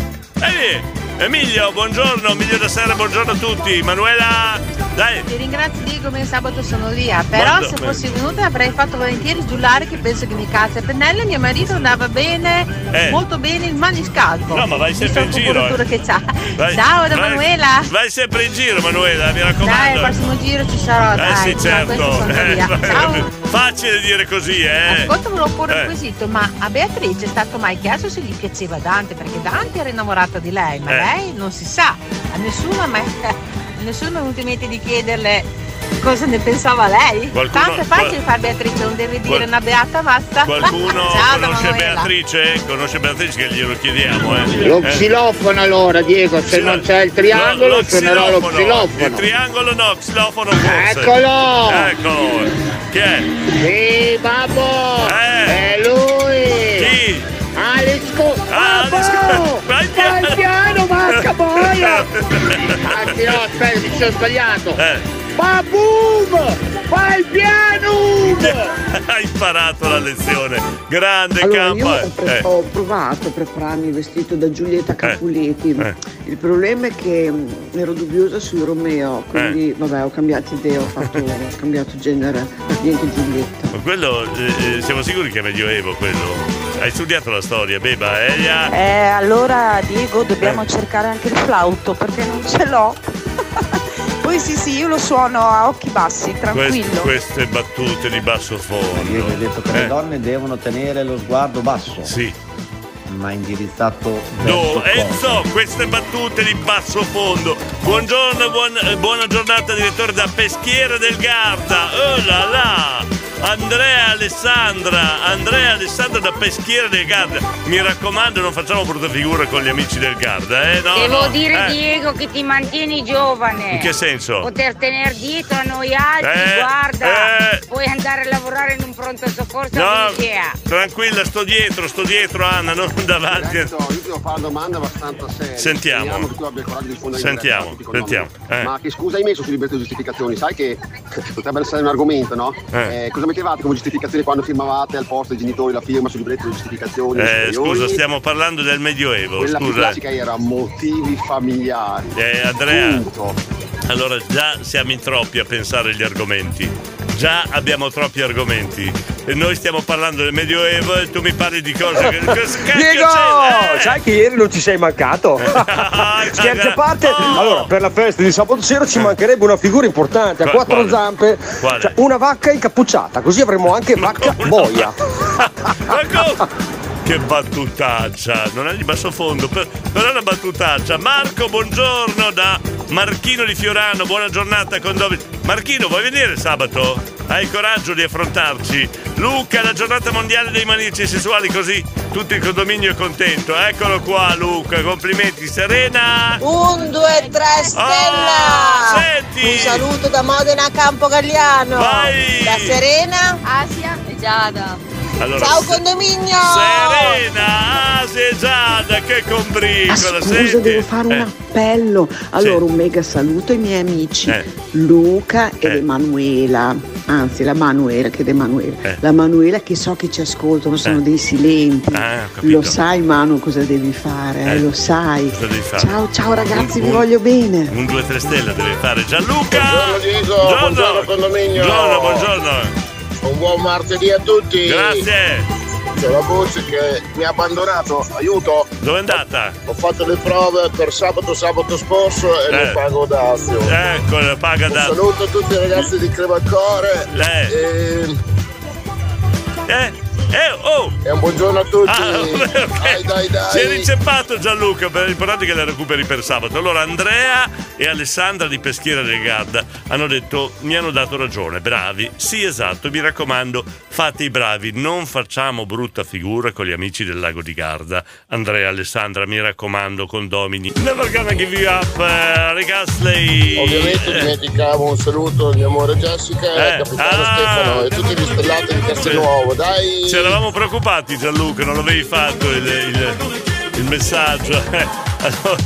Ehi, Emilio, buongiorno, Emilio da Serra, buongiorno a tutti. Manuela, dai. Ti ringrazio Diego, come sabato sono via. Però Guarda, se fossi venuta avrei fatto volentieri il giullare che penso che mi calza pennello e mio marito andava bene, Eh. molto bene il maniscalco. No, ma vai sempre in giro, eh. che c'ha. Vai- Ciao da vai- Manuela. Vai sempre in giro, Manuela, mi Dai, raccomando. al prossimo giro ci sarò. eh dai, sì, certo. Eh. *laughs* Ciao. Facile dire così, eh. Ascolta, volevo porre Eh. un quesito, ma a Beatrice è stato mai chiesto se gli piaceva Dante? Perché Dante era innamorato di lei, ma Eh. lei non si sa. A nessuno, me- *laughs* a nessuno è venuto in mente di chiederle cosa ne pensava lei. Qualcuno- Tanto è facile qual- fare Beatrice, non deve dire qual- una beata basta. Qualcuno *laughs* Ciao conosce Manuela. Beatrice? Conosce Beatrice che glielo chiediamo, eh. Lo Eh. xilofono allora, Diego, se non c'è il triangolo Lo- lo suonerò lo Il xilofono. triangolo no, xilofono forse. Eccolo! Eccolo! Chi è? Sì, babbo! Eh. È lui! Chi? Alex Co- Ah, Babbo! Vai Fai il piano, macca *laughs* boia! Anzi no, aspetta, mi sono sbagliato! Eh. Babum! Fai il piano! *laughs* Hai imparato la lezione. Grande Allora, io campa. ho, pre- Eh. ho provato a prepararmi il vestito da Giulietta Capuletti. eh. Il problema è che mh, ero dubbiosa sui Romeo, quindi Eh. vabbè ho cambiato idea, ho, fatto, *laughs* ho cambiato genere, niente Giulietta. Ma quello, eh, eh, siamo sicuri che è medioevo quello? Hai studiato la storia, Beba, Elia? Eh, allora Diego dobbiamo cercare anche il flauto perché non ce l'ho. *laughs* Lui sì, sì, io lo suono a occhi bassi, tranquillo. Queste, queste battute di basso fondo. Ieri hai detto che le Eh, donne devono tenere lo sguardo basso. Sì. Ma indirizzato No, verso Enzo, queste battute di basso fondo. Buongiorno, buon- eh, buona giornata direttore da Peschiera del Garda. Oh là là! Andrea Alessandra, Andrea Alessandra da Peschiera del Garda. Mi raccomando, non facciamo brutta figura con gli amici del Garda, eh? No, Devo no. dire, Eh, Diego, che ti mantieni giovane. In che senso? Poter tenere dietro a noi altri, Eh, guarda, eh. puoi andare a lavorare in un pronto soccorso No, tranquilla, sto dietro, sto dietro Anna, non *laughs* davanti. Io ti devo fare una domanda abbastanza seria. Sentiamo. Sentiamo, sentiamo, nomi. eh. Ma che scusa hai messo su libertà di giustificazioni? Sai che *laughs* potrebbe essere un argomento, no? Eh. Cosa mettevate come giustificazione quando firmavate al posto dei genitori la firma sul libretto di giustificazioni? Eh, scusa, stiamo parlando del Medioevo, Quella più scusa. classica era motivi familiari. Eh, Andrea, Punto. allora già siamo in troppi a pensare agli argomenti. Già abbiamo troppi argomenti. E noi stiamo parlando del Medioevo e tu mi parli di cose che. Cosa *laughs* Diego? Eh, sai che ieri non ci sei mancato? *laughs* *laughs* Scherzi a parte, allora per la festa di sabato sera ci mancherebbe una figura importante a Qua- quattro quale? zampe, Quale? cioè una vacca incappucciata, così avremo anche vacca boia. Che battutaccia, non è di basso fondo, per- però è una battutaccia. Marco, buongiorno da Marchino di Fiorano, buona giornata con Dovi. Marchino, vuoi venire sabato? Hai il coraggio di affrontarci? Luca, la giornata mondiale dei manici sessuali, così tutto il condominio è contento. Eccolo qua, Luca, complimenti. Serena! Un, due, tre, stella! Oh, senti! Un saluto da Modena a Campo Galliano! Vai! Da Serena, Asia e Giada. Allora, Ciao condominio! Serena, Asia e Giada, che combricola, Ah, scusa, senti? devo fare un Eh. appello. Allora, un mega saluto ai miei amici Eh. Luca ed Emanuela. Anzi, la Manuela che è Emanuela. Eh. La Manuela che so che ci ascoltano, sono Eh. dei silenti. Ah, lo sai, Manu, cosa devi fare? eh, Eh. Lo sai. Cosa devi fare? Ciao, ciao ragazzi, Un- vi un- voglio bene. Un 2-3 stelle deve fare Gianluca! Buongiorno Diego, Buongiorno. buongiorno condominio. Buongiorno, buongiorno. Un buon martedì a tutti. Grazie. C'è la voce che mi ha abbandonato, aiuto. Dove è andata? Ho fatto le prove per sabato, sabato scorso e Eh. le pago da Azio. Ecco, paga Un da... saluto a tutti i ragazzi di Crevacore. Eh. Eh, eh, oh! E un buongiorno a tutti. Ah, ok. Dai, dai, dai. Si è riceppato Gianluca, l'importante è che la recuperi per sabato. Allora Andrea e Alessandra di Peschiera del Garda hanno detto, mi hanno dato ragione, bravi. Sì, esatto, mi raccomando, fate i bravi, non facciamo brutta figura con gli amici del lago di Garda. Andrea e Alessandra, mi raccomando, condomini. Never gonna give you up, uh, Regasley. Ovviamente dimenticavo un saluto al mio amore Jessica, Eh. capitano Ah. Stefano e tutti gli stellati di Castelnuovo. Dai! Ci eravamo preoccupati Gianluca, non l'avevi fatto il, il- il messaggio. *laughs* Allora,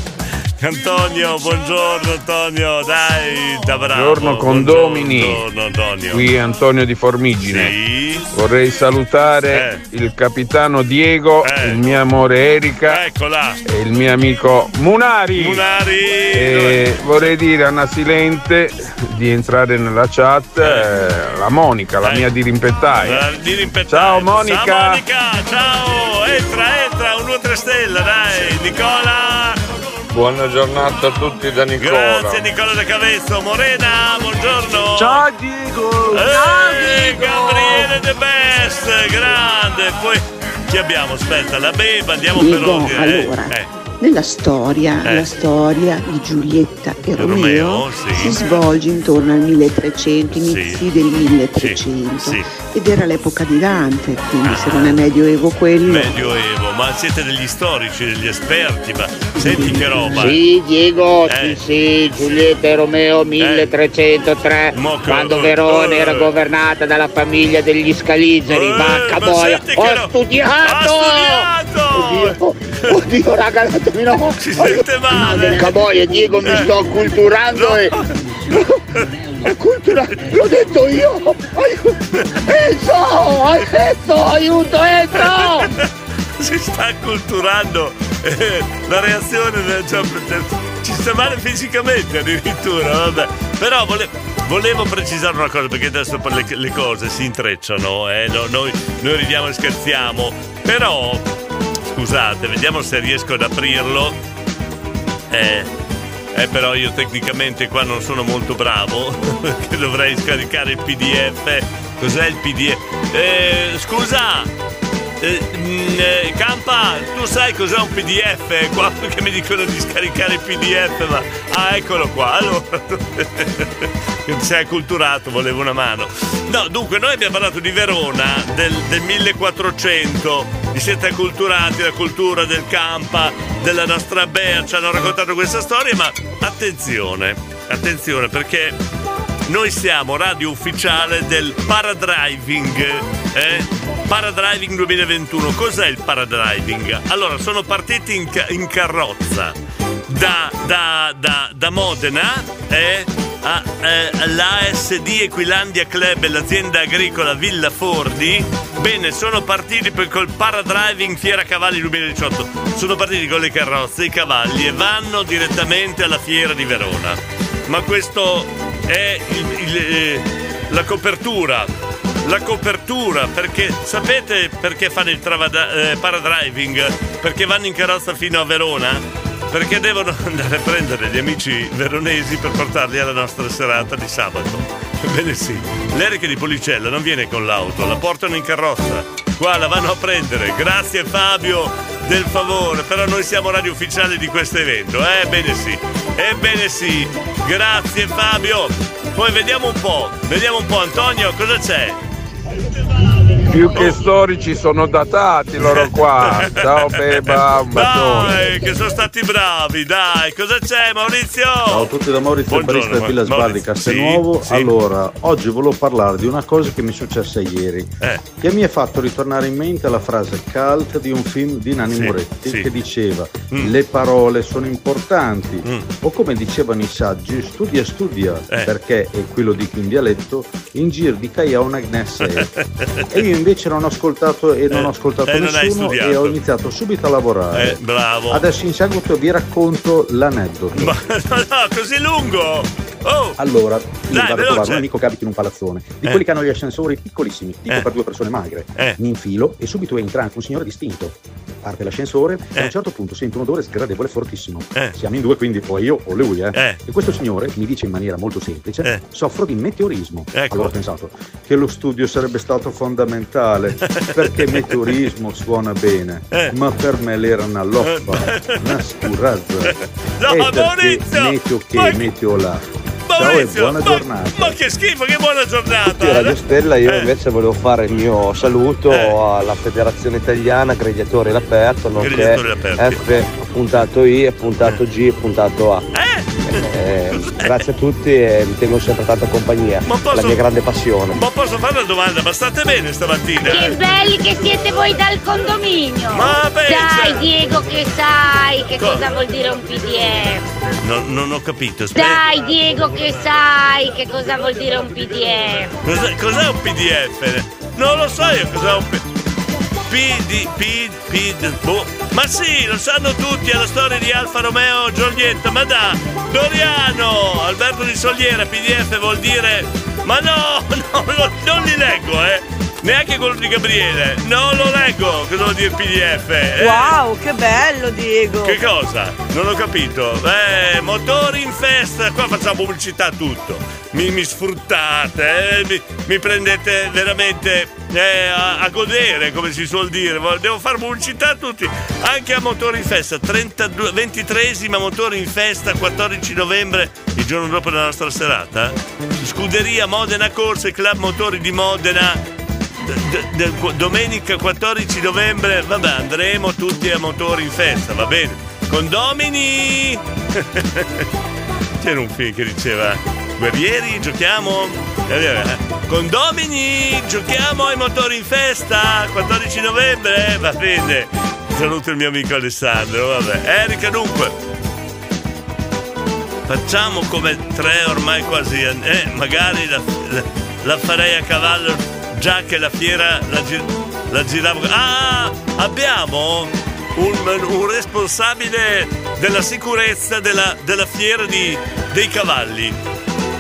Antonio, buongiorno Antonio, dai, da bravo. Buongiorno condomini. Buongiorno Antonio. Qui Antonio di Formigine. Sì. Vorrei salutare il capitano Diego, il mio amore Erika Eccola. e il mio amico Munari. Munari. E vorrei dire a Nasilente di entrare nella chat eh, la Monica, la mia dirimpettaia. Eh, di rimpettare. Ciao Monica. Ciao Monica, ciao, entra, entra, un 2 3 stella, dai, Nicola. Buona giornata a tutti da Nicola. Grazie Nicola da Cavezzo, Morena, buongiorno. Ciao, Diego. Eh, Gabriele The Best, grande. Poi chi abbiamo? Aspetta, la Beba, andiamo per Diego, ordine. eh. allora, Eh. Nella storia, Eh. la storia di Giulietta e Romeo, Romeo, sì. si svolge intorno al 1300, inizi del 1300 Sì, ed era l'epoca di Dante, quindi se non è medioevo quello. Medioevo, ma siete degli storici, degli esperti, ma senti che roba. Sì, Diego, Eh. sì, sì, Giulietta e Romeo 1303, quando Verona era governata dalla famiglia degli Scalizeri, vacca boia, senti che ho studiato! Oddio, oddio raga, datemi no! Si sente male! Vacca boia, Diego, mi sto acculturando e... Accultura- l'ho detto io! Aiuto! Enzo! Enzo! Aiuto, Enzo! si sta acculturando eh, la reazione del- cioè, ci sta male fisicamente addirittura vabbè però vole- volevo precisare una cosa perché adesso le, le cose si intrecciano eh, no- noi, noi ridiamo e scherziamo però scusate vediamo se riesco ad aprirlo eh, Eh, però io tecnicamente qua non sono molto bravo, *laughs* perché dovrei scaricare il PDF. Cos'è il PDF? Eh, scusa! Eh, mm, eh, Campa, tu sai cos'è un PDF? Qua *laughs* perché mi dicono di scaricare il PDF, ma. Ah, eccolo qua. Allora. *laughs* Sei acculturato, volevo una mano. No, dunque, noi abbiamo parlato di Verona del, del 1400. Vi siete acculturati, la cultura del Campa, della nostra Bea, ci hanno raccontato questa storia, ma attenzione, attenzione perché noi siamo radio ufficiale del paradriving. Eh? Paradriving 2021. Cos'è il paradriving? Allora, sono partiti in, ca- in carrozza da, da, da, da Modena eh? a, eh, l'ASD Equilandia Club e l'azienda agricola Villa Fordi. Bene, sono partiti per col paradriving Fiera Cavalli 2018. Sono partiti con le carrozze, i cavalli e vanno direttamente alla Fiera di Verona. Ma questo è il- il- eh, la copertura. La copertura, perché sapete perché fanno il travada- eh, paradriving? Perché vanno in carrozza fino a Verona? Perché devono *laughs* andare a prendere gli amici veronesi per portarli alla nostra serata di sabato. Ebbene sì, l'Erica di Policella non viene con l'auto, la portano in carrozza. Qua la vanno a prendere. Grazie Fabio del favore, però noi siamo radio ufficiale di questo evento. Eh, Ebbene sì, ebbene sì. Grazie Fabio. Poi vediamo un po', vediamo un po' Antonio, cosa c'è? Più che storici sono datati loro qua. Ciao Beba, un *laughs* bacione. Dai, che sono stati bravi, dai, cosa c'è Maurizio? Ciao a tutti da Maurizio Buongiorno, Barista Villa Maurizio. Castelnuovo. Sì, sì. Allora, oggi volevo parlare di una cosa che mi è successa ieri, Eh. che mi ha fatto ritornare in mente la frase cult di un film di Nanni Sì, Moretti sì. Mm. che diceva le parole sono importanti o come dicevano i saggi studia studia Eh. perché, e qui lo dico in dialetto, in giro di Caia una gnesse. *laughs* e io invece non ho ascoltato e non ho ascoltato eh, non hai nessuno e ho iniziato subito a lavorare. Eh, bravo. Adesso in seguito vi racconto l'aneddoto. Ma *laughs* no, no, così lungo! Oh! Allora, io Dai, vado a veloce. trovare un amico che abita in un palazzone, di Eh. quelli che hanno gli ascensori piccolissimi, tipo Eh. per due persone magre. Eh. Mi infilo e subito entra anche un signore distinto. Parte l'ascensore e a Eh. un certo punto sento un odore sgradevole fortissimo. Eh. Siamo in due, quindi o io o lui, eh. Eh. E questo signore mi dice in maniera molto semplice: Eh. soffro di meteorismo. Ecco. Allora ho pensato che lo studio sarebbe stato fondamentale, perché meteorismo suona bene, Eh. ma per me l'era una loppa, *laughs* una scurrazza. No, E perché Maurizio! Meteo che Ma- meteo là. Ciao e Maurizio, buona ma, giornata. ma che schifo, che buona giornata! Radio Stella, io Eh. invece volevo fare il mio saluto alla Federazione Italiana Gladiatori all'Aperto, nonché Gladiatori all'Aperto. Eh, grazie a tutti e vi tengo sempre tanta compagnia, posso- la mia grande passione. Ma posso fare una domanda? Ma state bene stamattina? Che belli che siete voi dal condominio! Ma pensa- Dai Diego che sai che Co- cosa vuol dire un PDF! No, non ho capito, aspetta. Dai Diego che sai che cosa vuol dire un PDF! Cos'è, cos'è un PDF? Non lo so io cos'è un PDF. PD, P, P, boh. Ma sì, lo sanno tutti, è la storia di Alfa Romeo Giulietta, ma da Doriano, Alberto di Soliera, PDF vuol dire. Ma no, *laughs* no, no, non li leggo, eh! Neanche quello di Gabriele, non lo leggo, cosa vuol dire PDF? eh? Wow, che bello Diego! Che cosa? Non ho capito. Eh, motori in festa, qua facciamo pubblicità a tutto. Mi, mi sfruttate, eh, mi, mi prendete veramente eh, a, a godere, come si suol dire. Devo fare pubblicità a tutti, anche a motori in festa. 32, 23esima motori in festa, 14 novembre, il giorno dopo la nostra serata. Scuderia Modena Corse, Club Motori di Modena. D- d- domenica 14 novembre, vabbè, andremo tutti a motori in festa, va bene. Condomini! *laughs* C'era un film che diceva Guerrieri, giochiamo. Eh, eh, Condomini, giochiamo ai motori in festa 14 novembre, va bene. Saluto il mio amico Alessandro, vabbè. Erika dunque. Facciamo come tre ormai quasi. Eh, magari la, la- la farei a cavallo già che la fiera la, gi- la giravo. Ah! Abbiamo un, un responsabile della sicurezza della, della fiera di- dei cavalli.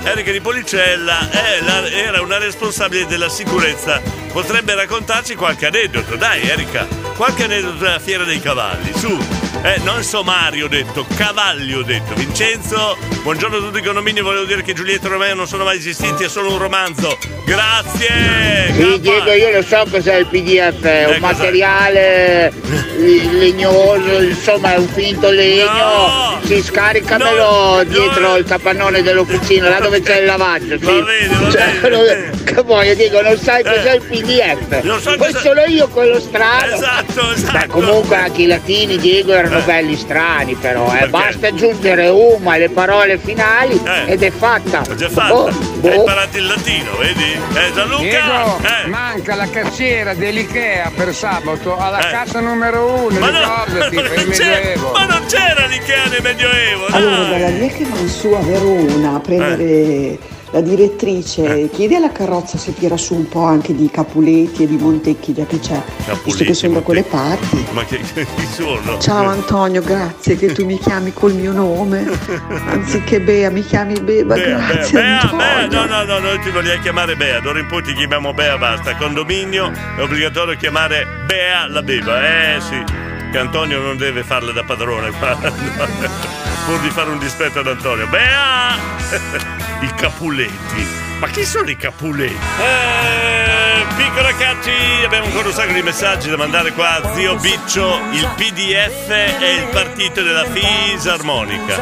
Erika di Policella è la- era una responsabile della sicurezza. Potrebbe raccontarci qualche aneddoto. Dai, Erika, qualche aneddoto della fiera dei cavalli, su. Eh, non sommario ho detto, cavalli ho detto. Vincenzo, buongiorno a tutti i condomini, volevo dire che Giulietto e Romeo non sono mai esistiti, è solo un romanzo. Grazie! Sì, Diego, io lo so cos'è il PDF, è un Eh, materiale *laughs* eh, legnoso, insomma è un finto legno. Si scaricamelo dietro il capannone dell'officina, là dove c'è il *laughs* lavaggio. Sì. Cioè, non- che vuoi, Diego, non sai cos'è il PDF? Non so Poi cosa- solo io quello strano. Esatto, esatto. Beh, comunque anche i latini, Diego, erano belli strani però, eh. Basta aggiungere uma alle parole finali ed è fatta. Ho già fatto. Oh, Hai boh. imparato il latino, vedi? Eh, Gianluca! Diego, Eh. manca la cassiera dell'Ikea per sabato alla Eh. cassa numero uno, Ma, no, ricordati, per il non c'era, Medioevo. ma non c'era l'Ikea nel Medioevo, Allora, dai! dalla via che vanno su a Verona a prendere la direttrice, chiedi alla carrozza se tira su un po' anche di Capuletti e di Montecchi, già che c'è, visto che sono da quelle parti. Ma che, che chi sono? Ciao Antonio, grazie che tu mi chiami col mio nome. Anziché Bea, mi chiami Beba, Bea, Bea, grazie Bea, Antonio. Bea, no, no, no, noi ti vogliamo chiamare Bea, d'ora in poi ti chiamiamo Bea, basta. Condominio è obbligatorio chiamare Bea la beba, eh sì. Che Antonio non deve farle da padrone, qua. *laughs* pur di fare un dispetto ad Antonio. Bea! *laughs* I Capuletti. Ma chi sono i Capuletti? Eh, piccolo Cacci, abbiamo ancora un sacco di messaggi da mandare qua Zio Biccio. Il PDF è il partito della fisarmonica.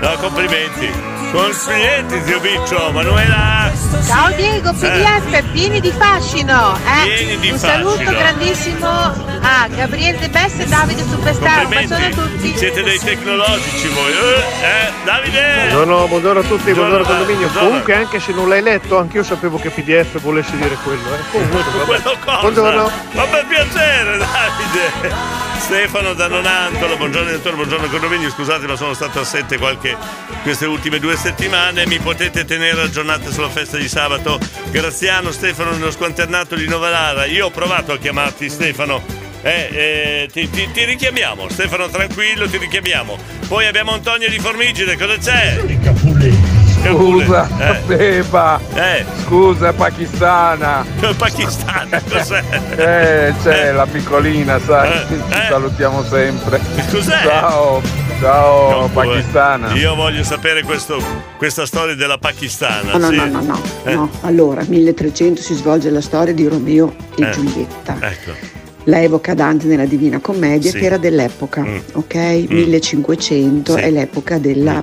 No, complimenti. Complimenti, zio Biccio, Manuela. Ciao PDF pieni di fascino. Eh? Pieni di Un fascino. saluto grandissimo a Gabriele De Besse e Davide Superstar. Un bacione a tutti. Siete dei tecnologici voi. Eh, eh, Davide. Buongiorno, buongiorno a tutti, buongiorno, condominio. buongiorno. Comunque anche se non l'hai letto, anch'io sapevo che PDF volesse dire quello. Eh. Comunque. Quello cosa? Buongiorno. Ma per piacere, Davide. Stefano da Nonantolo, buongiorno direttore, buongiorno condominio, scusate ma sono stato assente qualche, queste ultime due settimane, mi potete tenere aggiornate sulla festa di sabato? Graziano, Stefano nello squanternato di Novalara, io ho provato a chiamarti Stefano, eh, eh, ti, ti- ti richiamiamo, Stefano tranquillo, ti richiamiamo. Poi abbiamo Antonio di Formigine, cosa c'è? Scusa, Eh. Beba. Eh. Scusa, pakistana. *laughs* Pakistana, cos'è? *laughs* Eh, c'è la piccolina, sai. Ci salutiamo sempre. Cos'è? Ciao, ciao, può- pakistana. Io voglio sapere questo- questa storia della pakistana. No, no, sì. no, no, no, Eh, no. Allora, 1300 si svolge la storia di Romeo e eh, Giulietta. Ecco. La evoca Dante nella Divina Commedia, Sì. che era dell'epoca, Mm. ok? 1500 è l'epoca della,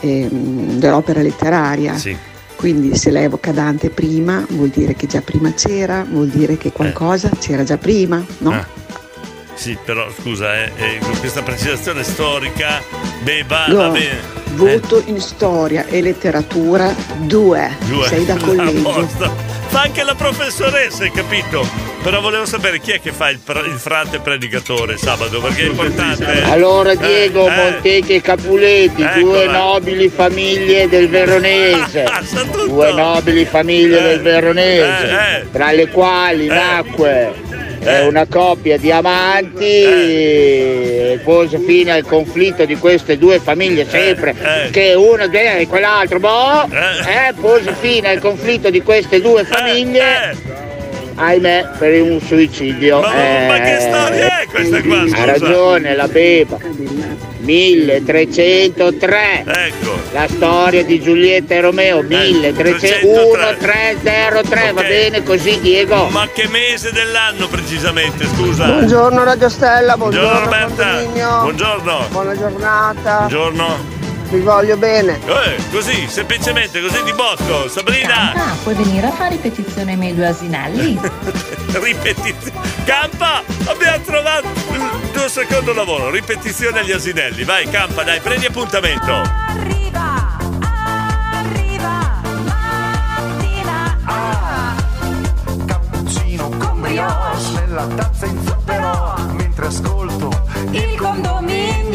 ehm, dell'opera letteraria. Sì. Quindi se la evoca Dante prima, vuol dire che già prima c'era, vuol dire che qualcosa c'era già prima, no? Ah. Sì, però scusa, eh, eh, con questa precisazione storica, beba, No, va bene. Voto in storia e letteratura 2. Due. Sei da *laughs* collegio. Fa anche la professoressa, hai capito? Però volevo sapere chi è che fa il, pra- il frate predicatore sabato, perché è importante. eh. Allora Diego, Eh, eh. Montecchi e Capuletti, Eccola. due nobili famiglie del *laughs* Veronese. due nobili famiglie del Veronese, Eh, eh. tra le quali nacque eh, una coppia di amanti Eh. e pose fine al conflitto di queste due famiglie sempre eh. che uno e quell'altro boh, eh, pose fine al conflitto di queste due famiglie ahimè per un suicidio Ma, ma che Eh, storia è questa qua? Scusa. ha ragione la beba 1303 Ecco. la storia di Giulietta e Romeo 1301 303 va Ok. bene così Diego Ma che mese dell'anno precisamente, scusa? Buongiorno Radio Stella, buongiorno, Buongiorno Roberta. Buongiorno. Buona giornata. Buongiorno. Vi voglio bene. Eh, così, semplicemente, così di botto. Sabrina. Ah, puoi venire a fare ripetizione ai miei due asinelli? *laughs* Ripetizione. Campa, abbiamo trovato il tuo secondo lavoro. Ripetizione agli asinelli. Vai, Campa, dai, prendi appuntamento. Cappuccino con brioche nella tazza in zucchero mentre ascolto il condominio.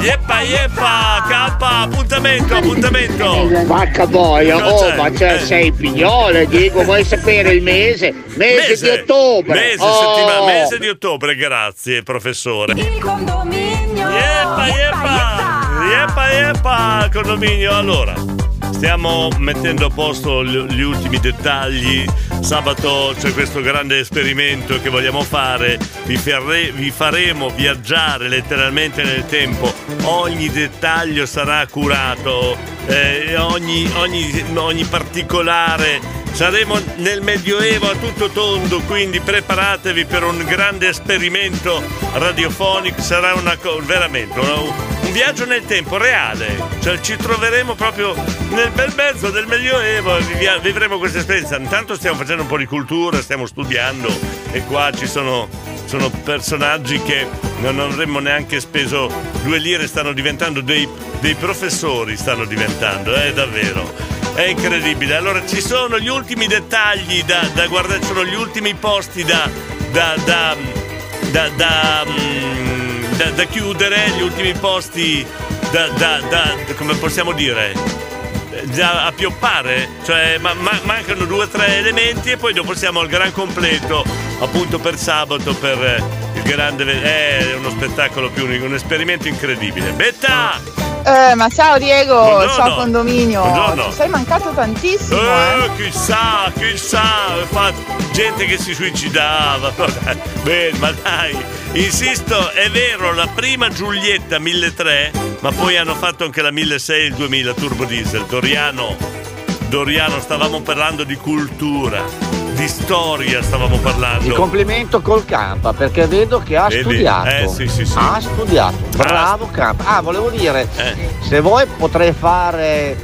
Yeppa, yeppa, Campa, appuntamento, appuntamento. Vacca boia, oh ma c'è Eh. sei pignole, Diego, vuoi sapere il mese? Mese, di ottobre! Mese, Oh! settimana, mese di ottobre, grazie, professore. Il condominio. Yeppa, yeppa, yeppa, yeppa, condominio. Allora, stiamo mettendo a posto gli, ultimi dettagli. Sabato c'è questo grande esperimento che vogliamo fare. Vi, farre- vi faremo viaggiare letteralmente nel tempo. Ogni dettaglio sarà curato, eh, ogni, ogni- ogni particolare Saremo nel Medioevo a tutto tondo, quindi preparatevi per un grande esperimento radiofonico. Sarà una veramente una- un viaggio nel tempo reale. Cioè ci troveremo proprio nel bel mezzo del Medioevo e vivremo questa esperienza. Intanto stiamo facendo un po' di cultura, stiamo studiando e qua ci sono, sono personaggi che non avremmo neanche speso due lire, stanno diventando dei, dei professori, stanno diventando, è davvero. È incredibile. Allora ci sono gli ultimi dettagli da, da guardare, sono gli ultimi posti da. da. da. da. da, mm, da- da chiudere, gli ultimi posti da. da, da- come possiamo dire? Da appioppare, cioè ma- ma- mancano due o tre elementi e poi dopo siamo al gran completo, appunto per sabato, per eh, il grande. È uno spettacolo più unico, un esperimento incredibile. Betta! Eh, ma ciao Diego, Buongiorno. ciao condominio. Buongiorno. Ci sei mancato tantissimo, eh. Eh, chissà, chissà, gente che si suicidava. *laughs* Bene, ma dai, insisto, è vero, la prima Giulietta 1300, ma poi hanno fatto anche la 1600 e il 2000 turbo diesel. Doriano, Doriano, stavamo parlando di cultura, di storia stavamo parlando. complimento col Campa perché vedo che ha Vedi? studiato. Eh, sì, sì, sì. Ha studiato. Bravo Campa. Ah, volevo dire, se vuoi potrei fare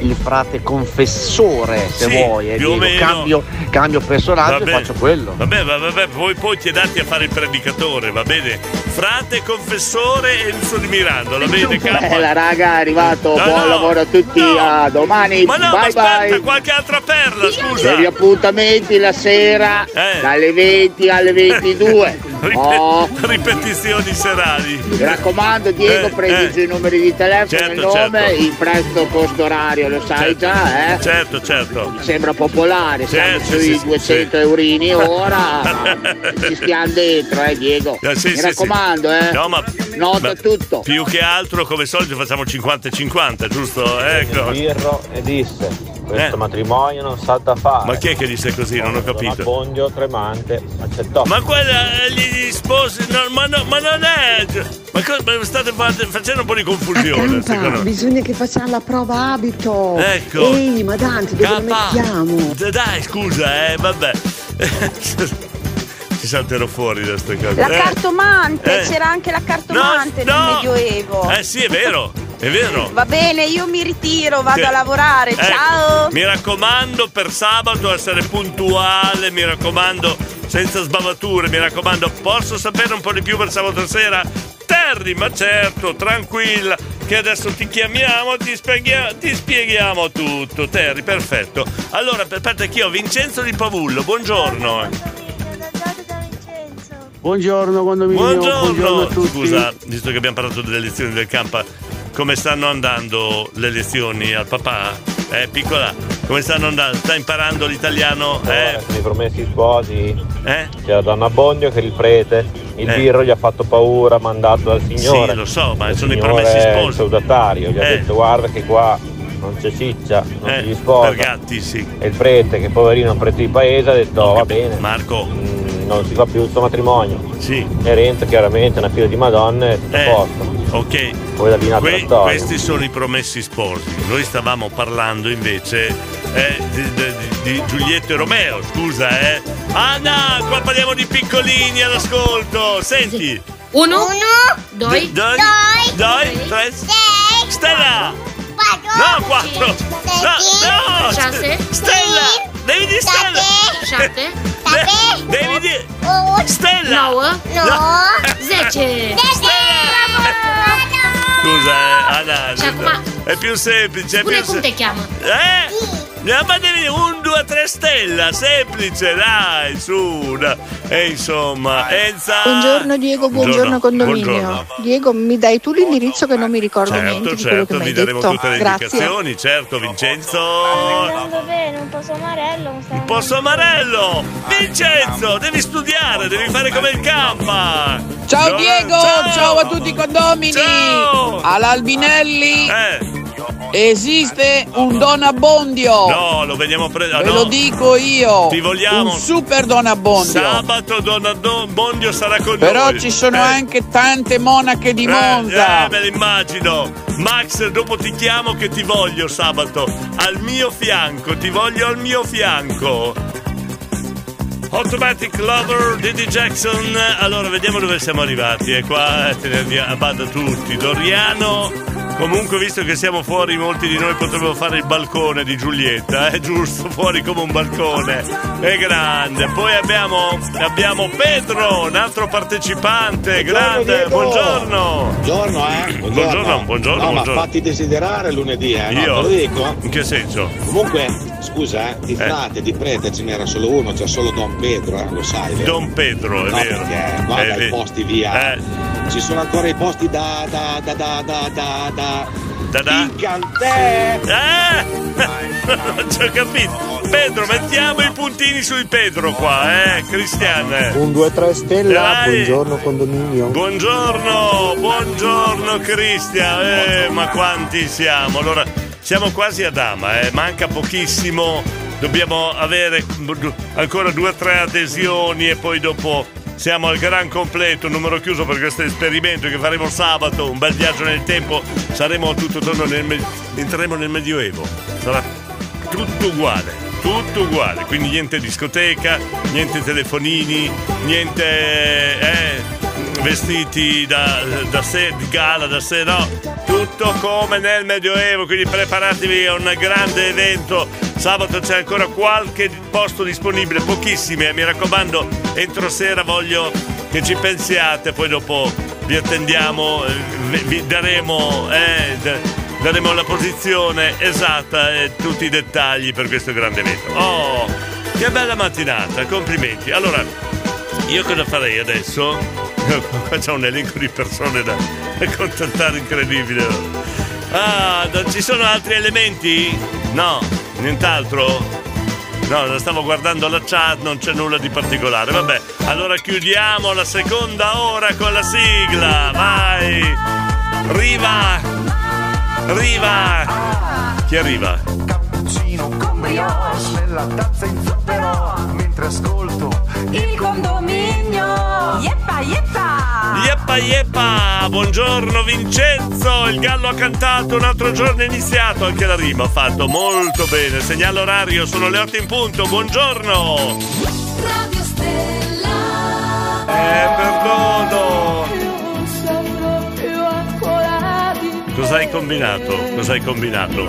il frate confessore, se Sì, vuoi. E dico, cambio, cambio personaggio Vabbè. e faccio quello. Vabbè, va- vabbè, poi, poi ti dati a fare il predicatore, va bene? Frate, confessore e il suo di Mirando, va bene? Campa? Bella raga, è arrivato, No, buon no, lavoro a tutti, a domani, Ma no, ma bye aspetta, bye. qualche altra perla, scusa. Per gli appuntamenti la sera Eh. dalle 20 alle 22. *laughs* Ripet- Oh, Ripetizioni serali. mi raccomando Diego, Eh, prendi eh. i numeri di telefono Certo, il nome, certo. il prezzo costo orario, lo sai già, eh? Certo, certo. Mi sembra popolare, siamo Certo, sui sì, sì, 200 sì. eurini ora, *laughs* ci stiamo dentro, eh Diego. Eh, sì, Mi sì, raccomando, sì. eh. No, ma, Nota ma tutto. Più che altro, come solito, facciamo 50 e 50, giusto? Ecco. Birro e disse questo Eh. matrimonio non salta a fare Ma chi è che disse così? Non ho capito. Bongio tremante accettò Ma quella eh, gli sposi. no, ma, no, ma non è. Ma, co- ma state fa- facendo un po' di confusione, me. bisogna che facciamo la prova abito. Ecco. Ehi, ma Dante, dove lo Capa. mettiamo? D- Dai, scusa, eh, vabbè. *laughs* Ci salterò fuori da ste cose. La Eh. cartomante, Eh. c'era anche la cartomante No, nel no. Medioevo. Eh sì, è vero, è vero. Va bene, io mi ritiro, vado Sì. a lavorare. Ecco, Ciao! Mi raccomando per sabato essere puntuale, mi raccomando senza sbavature, mi raccomando, posso sapere un po' di più per sabato sera? Terry, ma certo, tranquilla, che adesso ti chiamiamo, ti spieghiamo, ti spieghiamo tutto. Terry, perfetto. Allora, aspetta che io ho Vincenzo di Pavullo, buongiorno. Buongiorno condominio, buongiorno, Buongiorno. a tutti. Scusa, visto che abbiamo parlato delle lezioni del campa, come stanno andando le lezioni al papà? Eh, piccola, come stanno andando? Sta imparando l'italiano? Eh? Sono i promessi sposi Eh? c'è la donna Bogno che è il prete il Eh. birro gli ha fatto paura mandato dal signore Sì, lo so, ma Il sono i promessi è il sposi. feudatario gli ha Eh. detto guarda che qua non c'è ciccia non Eh, si sposa per gatti, sì. e il prete che poverino è un prete di paese ha detto "Oh, va bene Marco non si fa più il suo matrimonio sì e Renzo chiaramente una fila di madonne tutto a Eh. posto Ok. poi da lì Que- questi sono i promessi sposi. Noi stavamo parlando invece eh, di, di- di Giulietto e Romeo, scusa, eh. Anna, qua parliamo di piccolini all'ascolto. Senti. Uno, due, D- doi, doi, tre. Stella! No, quattro! No, no! Stella! Devi di Stella! șapte, De- Devi di... Stella! nouă, No. zece. Scusa, eh, Anna. Și acum- È più semplice, è Spune più cum te cheamă. Eh? No, ma devi un, due, tre stella, semplice, dai, su. E insomma, Enza. Buongiorno Diego, buongiorno, condominio. buongiorno. Diego, mi dai tu l'indirizzo che non mi ricordo niente Certo, di quello che certo, mi vi hai daremo detto. tutte le Grazie. indicazioni, certo, Vincenzo. Andando bene, un po' somarello. mi sta Un po' somarello! Vincenzo, devi studiare, devi fare come il campa! Ciao Diego, ciao, a tutti i condomini. Ciao. All'Albinelli. Eh. Esiste un Don Abbondio. No, lo veniamo a prendere. Ve lo dico io. Ti vogliamo. Un super Don Abbondio. Sabato Don Abbondio sarà con Però noi. ci sono Eh. anche tante monache di Monza. Eh, me lo immagino. Max, dopo ti chiamo che ti voglio sabato. Al mio fianco, ti voglio al mio fianco. Automatic Lover, Diddy Jackson. Allora, vediamo dove siamo arrivati. E qua eh, te ne andiamo a bada tutti. Doriano. Comunque, visto che siamo fuori, molti di noi potremmo fare il balcone di Giulietta, è giusto, *laughs* fuori come un balcone. È grande. Poi abbiamo, abbiamo Pedro, un altro partecipante. grande, buongiorno. Buongiorno, eh? Buongiorno, buongiorno, No, buongiorno. ma fatti desiderare lunedì, eh? No, Io? te lo dico. In che senso? Comunque, scusa, eh, di frate, di prete ce n'era solo uno, c'è solo Don Pedro, eh, lo sai, vero? Don Pedro, è No, vero. perché guarda È i posti via. Eh. Ci sono ancora i posti da da da da da da da Da? Incantè! Eh! Non *laughs* ci ho capito. Pedro, mettiamo i puntini sui Pedro qua, eh, Cristian. Un 2-3 stella, Dai. buongiorno condominio. Buongiorno, buongiorno Cristian. Eh, ma quanti siamo? Allora, siamo quasi a Dama, eh, manca pochissimo. Dobbiamo avere ancora due o tre adesioni e poi dopo siamo al gran completo, numero chiuso per questo esperimento che faremo sabato, un bel viaggio nel tempo, saremo tutto torno nel entreremo nel Medioevo. Sarà tutto uguale, tutto uguale, quindi niente discoteca, niente telefonini, niente eh, vestiti da, da sé, di gala, da sé, no, tutto come nel Medioevo, quindi preparatevi a un grande evento. Sabato c'è ancora qualche posto disponibile, pochissimi, eh, mi raccomando, entro sera voglio che ci pensiate, poi dopo vi attendiamo, eh, vi- daremo, eh, daremo la posizione esatta e tutti i dettagli per questo grande evento. Oh, che bella mattinata, complimenti. Allora, io cosa farei adesso? *laughs* Qua c'è un elenco di persone da, da *laughs* contattare incredibile. Ah, non ci sono altri elementi? No, nient'altro? No, stavo guardando la chat, non c'è nulla di particolare. Vabbè, allora chiudiamo la seconda ora con la sigla. Vai! Riva! Riva! Chi arriva? Cappuccino con brioche nella tazza in zucchero mentre ascolto il condominio. Yeppa yeppa! Yeppa yeppa! Buongiorno Vincenzo! Il gallo ha cantato, un altro giorno è iniziato, anche la rima ha fatto molto bene. Segnale orario, sono le 8 in punto, buongiorno! Radio Stella. Eh, perdono! Cosa hai combinato? Cosa hai combinato?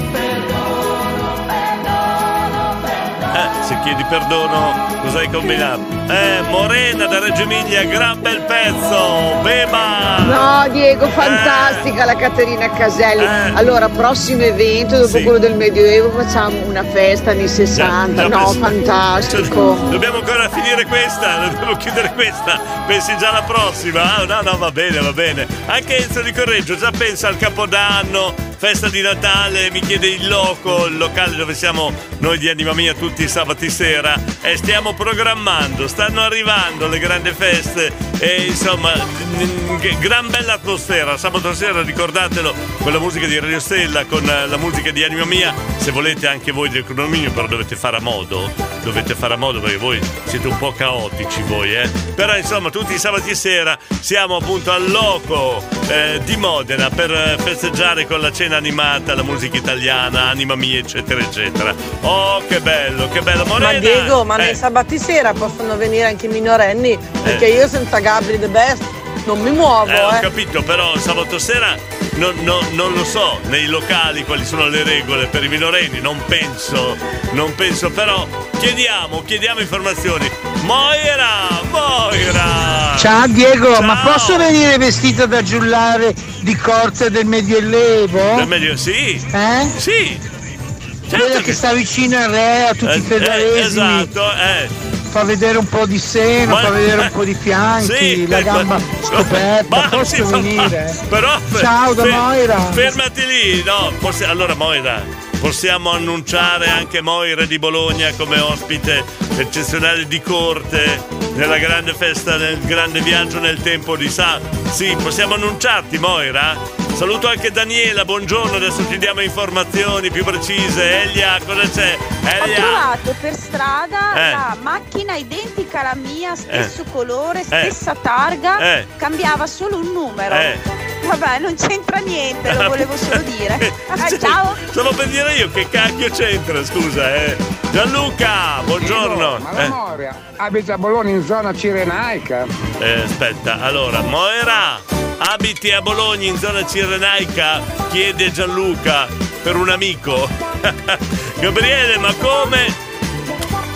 Eh, se chiedi perdono, cosa hai combinato? Eh, Morena da Reggio Emilia, gran bel pezzo! Beba! No, Diego, fantastica la Caterina Caselli. Allora, prossimo evento, dopo Eh. Sì. quello del Medioevo, facciamo una festa anni 60. Già- già no, penso- fantastico. Cioè, *laughs* dobbiamo ancora finire questa, dobbiamo chiudere questa. Pensi già alla prossima? Ah, no, no, va bene, va bene. Anche Enzo di Correggio già pensa al Capodanno, festa di Natale, mi chiede il loco, il locale dove siamo noi di Anima Mia tutti i sabati sera e stiamo programmando, stanno arrivando le grandi feste e insomma, gran bella atmosfera. Sabato sera ricordatelo con la musica di Radio Stella, con eh, la musica di Anima Mia, se volete anche voi del condominio, però dovete fare a modo, dovete fare a modo perché voi siete un po' caotici voi, eh. Però insomma, tutti i sabati sera siamo appunto al loco eh, di Modena per eh, festeggiare con la cena animata, la musica italiana, Anima Mia, eccetera, eccetera. Oh, che bello, che bello. Morena, Ma Diego, ma eh, nei sabati sera possono venire anche i minorenni? Perché io senza Gabri The Best non mi muovo, Eh, ho eh. capito, però sabato sera non, non- non lo so nei locali quali sono le regole per i minorenni, non penso, non penso, però chiediamo, chiediamo informazioni. Moira, Moira! Ciao Diego, Ciao. ma posso venire vestito da giullare di corte del Medioevo? Del meglio, sì? Eh? Sì! Quella che sta vicino al re, a tutti Eh, i federalesimi. eh, esatto, eh. Fa vedere un po' di seno, Ma- fa vedere un po' di *laughs* fianchi, Sì, la gamba *laughs* ma- scoperta. ma posso sì, ma- venire? *laughs* Però Ciao da fe- Moira. Fermati lì, no, possi- allora Moira, possiamo annunciare anche Moira di Bologna come ospite eccezionale di corte nella grande festa, nel grande viaggio nel tempo di Sa. Sì, possiamo annunciarti Moira? Saluto anche Daniela, buongiorno, adesso ti diamo informazioni più precise. Elia, cosa c'è? Ho Elia! trovato per strada Eh. la macchina identica alla mia, stesso Eh. colore, stessa targa, Eh. cambiava solo un numero. Vabbè, non c'entra niente, lo volevo solo *laughs* dire. Ah, ciao! Stavo per dire io che cacchio c'entra, scusa, eh. Gianluca, buongiorno. Ma la Eh, Moria abita a Bologna in zona cirenaica. eh, aspetta, allora, Moira, abiti a Bologna in zona cirenaica? Chiede Gianluca per un amico. *laughs* Gabriele, ma come?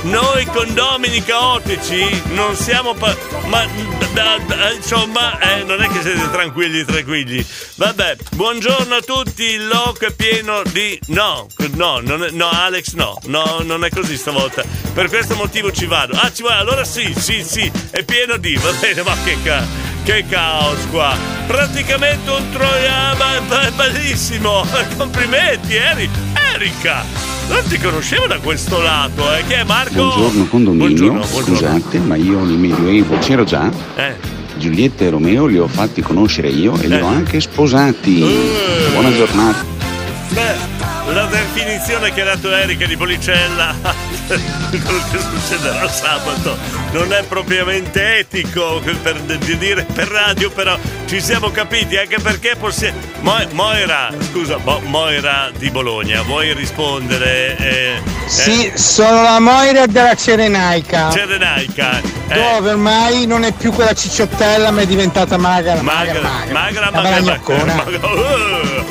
Noi condomini caotici non siamo pa- ma da- da- insomma eh, non è che siete tranquilli tranquilli. Vabbè buongiorno a tutti il loco è pieno di no no è- no Alex no no non è così stavolta. Per questo motivo ci vado. Ah ci vado allora sì sì sì è pieno di va bene ma che ca- che caos qua praticamente un troiano bellissimo *laughs* complimenti Eri Erika non ti conoscevo da questo lato eh che è Marco Buongiorno condominio, Buongiorno, buongiorno. scusate, ma io nel Medioevo c'ero già. Eh. Giulietta e Romeo li ho fatti conoscere io e li ho anche sposati. Eh. Buona giornata. Beh, la definizione che ha dato Erika di Policella, *laughs* quello che succederà sabato, non è propriamente etico per di dire per radio, però ci siamo capiti, anche perché possiamo. Moira, scusa, Mo- Moira di Bologna, vuoi rispondere? Eh, Sì, sono la Moira della Cirenaica. Cirenaica. eh, Dove ormai non è più quella cicciottella ma è diventata magra. Magra, magra, magra, magra, bagnoccona. magra. Uh,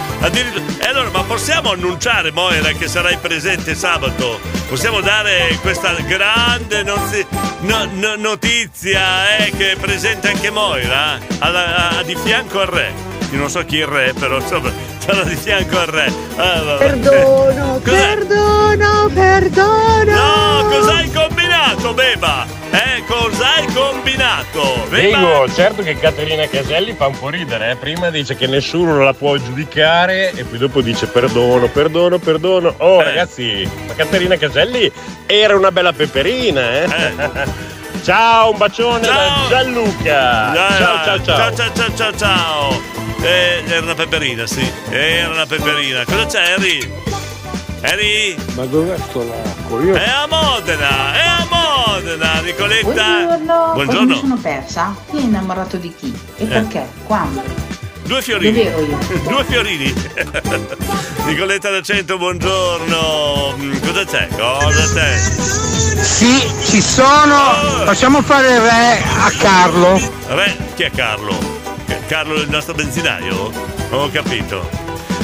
E allora, ma possiamo annunciare, Moira, che sarai presente sabato? Possiamo dare questa grande nozi- no- no- notizia eh, che è presente anche Moira? Alla- a- di fianco al re. Io non so chi è il re, però insomma, sarà di fianco al re. Ah, vabbè. Perdono, *laughs* Cos'è? perdono, perdono. No, cos'hai combinato, Beba? Eh, cos'hai combinato? Beba? Certo che Caterina Caselli fa un po' ridere, eh. prima dice che nessuno la può giudicare e poi dopo dice perdono, perdono, perdono. Oh Eh. ragazzi, ma Caterina Caselli era una bella peperina, eh. *laughs* ciao, un bacione da Gianluca. Dai, ciao, dai. ciao, ciao. ciao, ciao, ciao, ciao. Eh, era una peperina, sì. Era una peperina. Cosa c'è, Harry? Harry? Ma dov'è sto lacco? Io... È a Modena, è a Modena, Nicoletta. Buongiorno. Buongiorno. Mi sono persa. Chi è innamorato di chi? E perché? Quando? Due fiorini. Due fiorini. *laughs* *laughs* Nicoletta da Cento, buongiorno. Mm, Cosa c'è? Cosa c'è? Sì, ci sono. Facciamo fare il re a Carlo. Re, chi è Carlo? Carlo il nostro benzinaio? Non ho capito.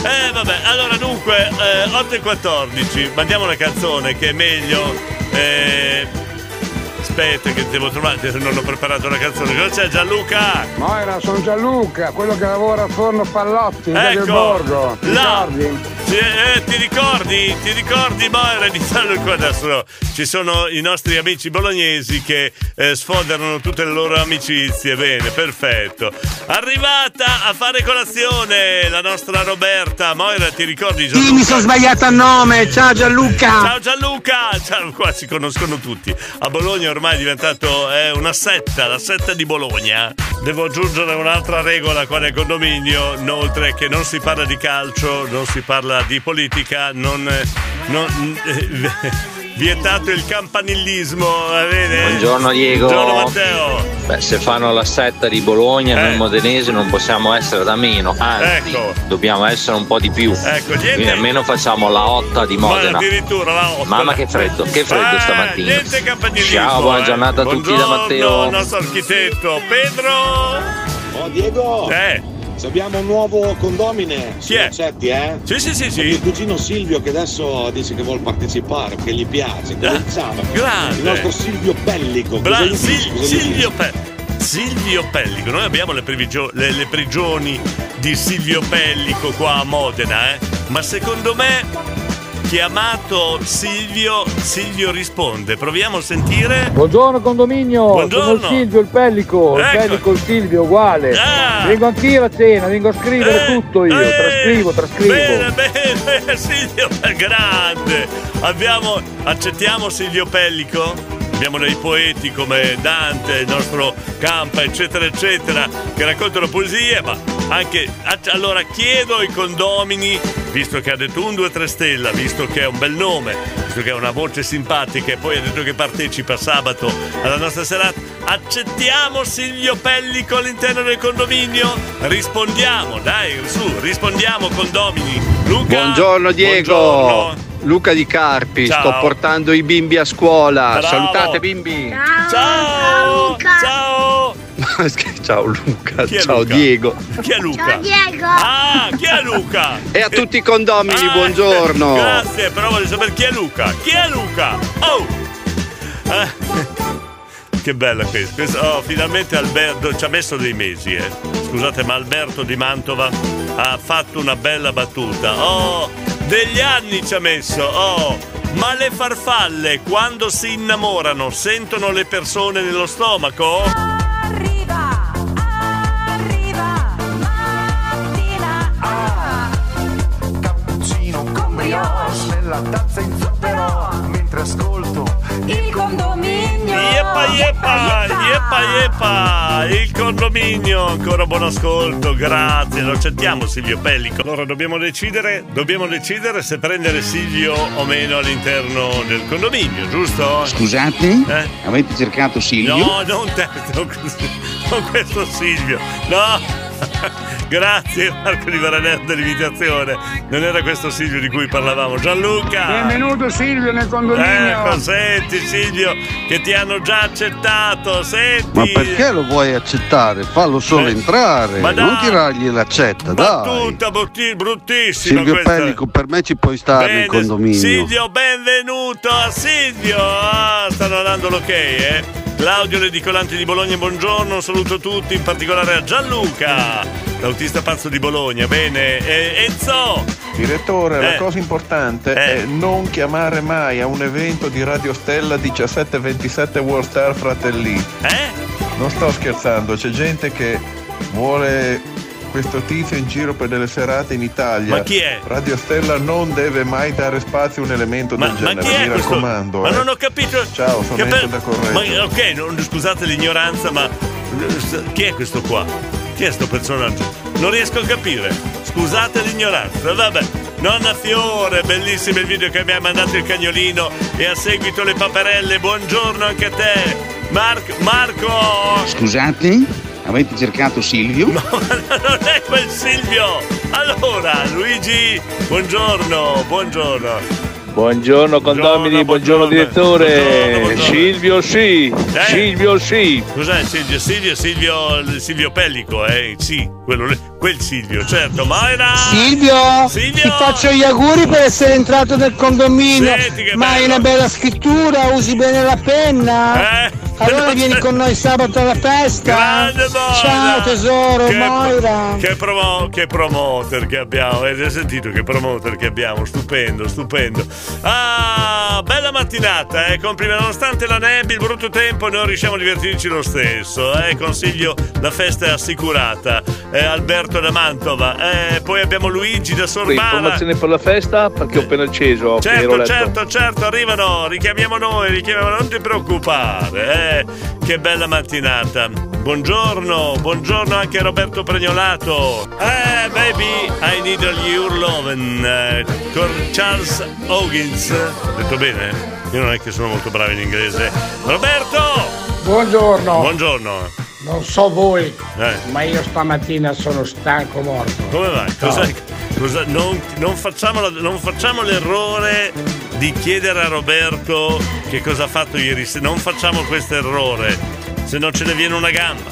Eh vabbè, allora dunque, eh, 8 e 14, mandiamo una canzone che è meglio. Eh, aspetta che devo trovare, non ho preparato la canzone. Cosa c'è Gianluca? Moira, sono Gianluca, quello che lavora al forno Pallotti via del Ecco, Borgo. Ricordi? Sì, eh, ti ricordi? Ti ricordi Moira di Gianluca? Adesso ci sono i nostri amici bolognesi che eh, sfodernano tutte le loro amicizie. Bene, perfetto. Arrivata a fare colazione la nostra Roberta. Moira, ti ricordi Gianluca? Sì, mi sono sbagliato a nome. Ciao Gianluca. Ciao Gianluca! Ciao, qua si conoscono tutti. A Bologna ormai è diventato eh, una setta, la setta di Bologna. Devo aggiungere un'altra regola qua nel condominio, oltre che non si parla di calcio, non si parla di politica, non... eh, non- eh, vietato il campanillismo, va bene? Buongiorno Diego. Buongiorno Matteo. Beh, se fanno la setta di Bologna, noi modenesi non possiamo essere da meno, anzi, Ecco. dobbiamo essere un po' di più. Ecco, niente- Quindi almeno facciamo la otta di Ma Modena. addirittura la otto. Mamma che freddo, che freddo Eh, stamattina. Niente campanillismo. Ciao, buona eh. giornata a tutti da Buongiorno, Matteo. il nostro architetto Pedro. Oh Diego! Eh. Abbiamo un nuovo condomine. Chi è? Accetti, eh? Sì, sì, sì, sì. Mio cugino Silvio che adesso dice che vuole partecipare, che gli piace. Cominciamo. grande. Il nostro Silvio Pellico. Bra- Sil- Silvio, Pe- Silvio Pellico, noi abbiamo le, previgio- le- le prigioni di Silvio Pellico qua a Modena, eh? ma secondo me chiamato Silvio, Silvio risponde. Proviamo a sentire. Buongiorno condominio, Buongiorno. sono il Silvio, il Pellico, il Ecco. Pellico, il Silvio, uguale. Ah. Vengo anch'io a cena, vengo a scrivere tutto io, trascrivo, trascrivo. Bene, bene, *laughs* Silvio è grande. Abbiamo, accettiamo Silvio Pellico? Abbiamo dei poeti come Dante, il nostro Campa, eccetera, eccetera, che raccontano poesie, ma Anche, allora chiedo ai condomini, visto che ha detto un 2 3 stella, visto che è un bel nome, visto che ha una voce simpatica e poi ha detto che partecipa sabato alla nostra serata, accettiamo Silvio Pellico all'interno del condominio? Rispondiamo, dai, su, rispondiamo condomini. Luca. Buongiorno Diego. Buongiorno. Luca di Carpi, Ciao. sto portando i bimbi a scuola. Bravo. Salutate bimbi. Ciao! Ciao! Ciao *laughs* Luca, Chi è ciao Luca? Diego. Chi è Luca? Ciao, Diego! Ah, chi è Luca? E a tutti i condomini, Ah, buongiorno. Grazie, però voglio sapere chi è Luca. Chi è Luca? Oh! Eh, Che bella questa. questa- oh, finalmente Alberto ci ha messo dei mesi, eh. Scusate, ma Alberto di Mantova ha fatto una bella battuta. Oh, degli anni ci ha messo. Oh, ma le farfalle quando si innamorano sentono le persone nello stomaco? Brioche nella tazza in zucchero mentre ascolto il condominio. Yeppa yeppa, yeppa yeppa, il condominio, ancora buon ascolto, grazie, lo accettiamo Silvio Pellico. Allora dobbiamo decidere, dobbiamo decidere se prendere Silvio o meno all'interno del condominio, giusto? Scusate? Eh? Avete cercato Silvio? No, non te, *laughs* non, questo Silvio, no! *laughs* Grazie Marco di Varanello dell'imitazione, non era questo Silvio di cui parlavamo. Gianluca! Benvenuto Silvio nel condominio. Ecco, senti Silvio, che ti hanno già accettato, senti! Ma perché lo vuoi accettare? Fallo solo Eh, entrare, ma non dai. tirargli l'accetta, dai. Battuta brutti- bruttissima Silvio questa. Pellico, per me ci puoi stare Bene, nel condominio. Silvio, benvenuto a Silvio! Ah, stanno dando l'ok, eh? Claudio Ledicolanti di Bologna, buongiorno, un saluto a tutti, in particolare a Gianluca, l'autista pazzo di Bologna, bene, e Enzo! Direttore, Eh. la cosa importante è non chiamare mai a un evento di Radio Stella 1727 World Star Fratelli. Eh? Non sto scherzando, c'è gente che vuole questo tizio in giro per delle serate in Italia. Ma chi è? Radio Stella non deve mai dare spazio a un elemento Ma, del ma genere, chi è mi questo? raccomando. Ma eh. non ho capito. Ciao, sono Enzo per- da Correggio. Ma ok, non- scusate l'ignoranza, ma eh, chi è questo qua? Chi è questo personaggio? Non riesco a capire. Scusate l'ignoranza, vabbè. Nonna Fiore, bellissimo il video che mi ha mandato il cagnolino e a seguito le paperelle. Buongiorno anche a te. Marco, Marco! Scusate? Avete cercato Silvio? No, *laughs* non è quel Silvio! Allora, Luigi, buongiorno, buongiorno. Buongiorno condomini, buongiorno, direttore. Silvio sì, Eh? Silvio sì. Cos'è Silvio? Silvio, Silvio, Silvio Pellico, eh? Sì, quello quel Silvio, certo. Mayra! Silvio, Silvio! ti faccio gli auguri per essere entrato nel condominio. Senti che Ma hai bello. una bella scrittura, usi bene la penna. Eh? Allora vieni con noi sabato alla festa. Grande Moira! Ciao tesoro, Che- Moira. Che, promo- che promoter che abbiamo, avete sentito che promoter che abbiamo? Stupendo, stupendo. Ah, bella mattinata, eh, complimenti. Nonostante la nebbia, il brutto tempo, noi riusciamo a divertirci lo stesso. Eh. Consiglio, la festa è assicurata. Eh, Alberto da Mantova, eh, poi abbiamo Luigi da Sorbara. Informazioni per la festa perché ho appena acceso. Certo, certo, certo, arrivano, richiamiamo noi, richiamiamo, non ti preoccupare, eh. Che bella mattinata. Buongiorno, buongiorno anche a Roberto Pregnolato. Eh, baby, I need all your lovin'. eh, con Charles Hoggins. Detto bene? Io non è che sono molto bravo in inglese. Roberto! Buongiorno. Buongiorno. Non so voi, Eh. ma io stamattina sono stanco morto. Come vai? Cosa- cosa- non, non facciamo non facciamo l'errore di chiedere a Roberto che cosa ha fatto ieri sera. Non facciamo questo errore, se no ce ne viene una gamba.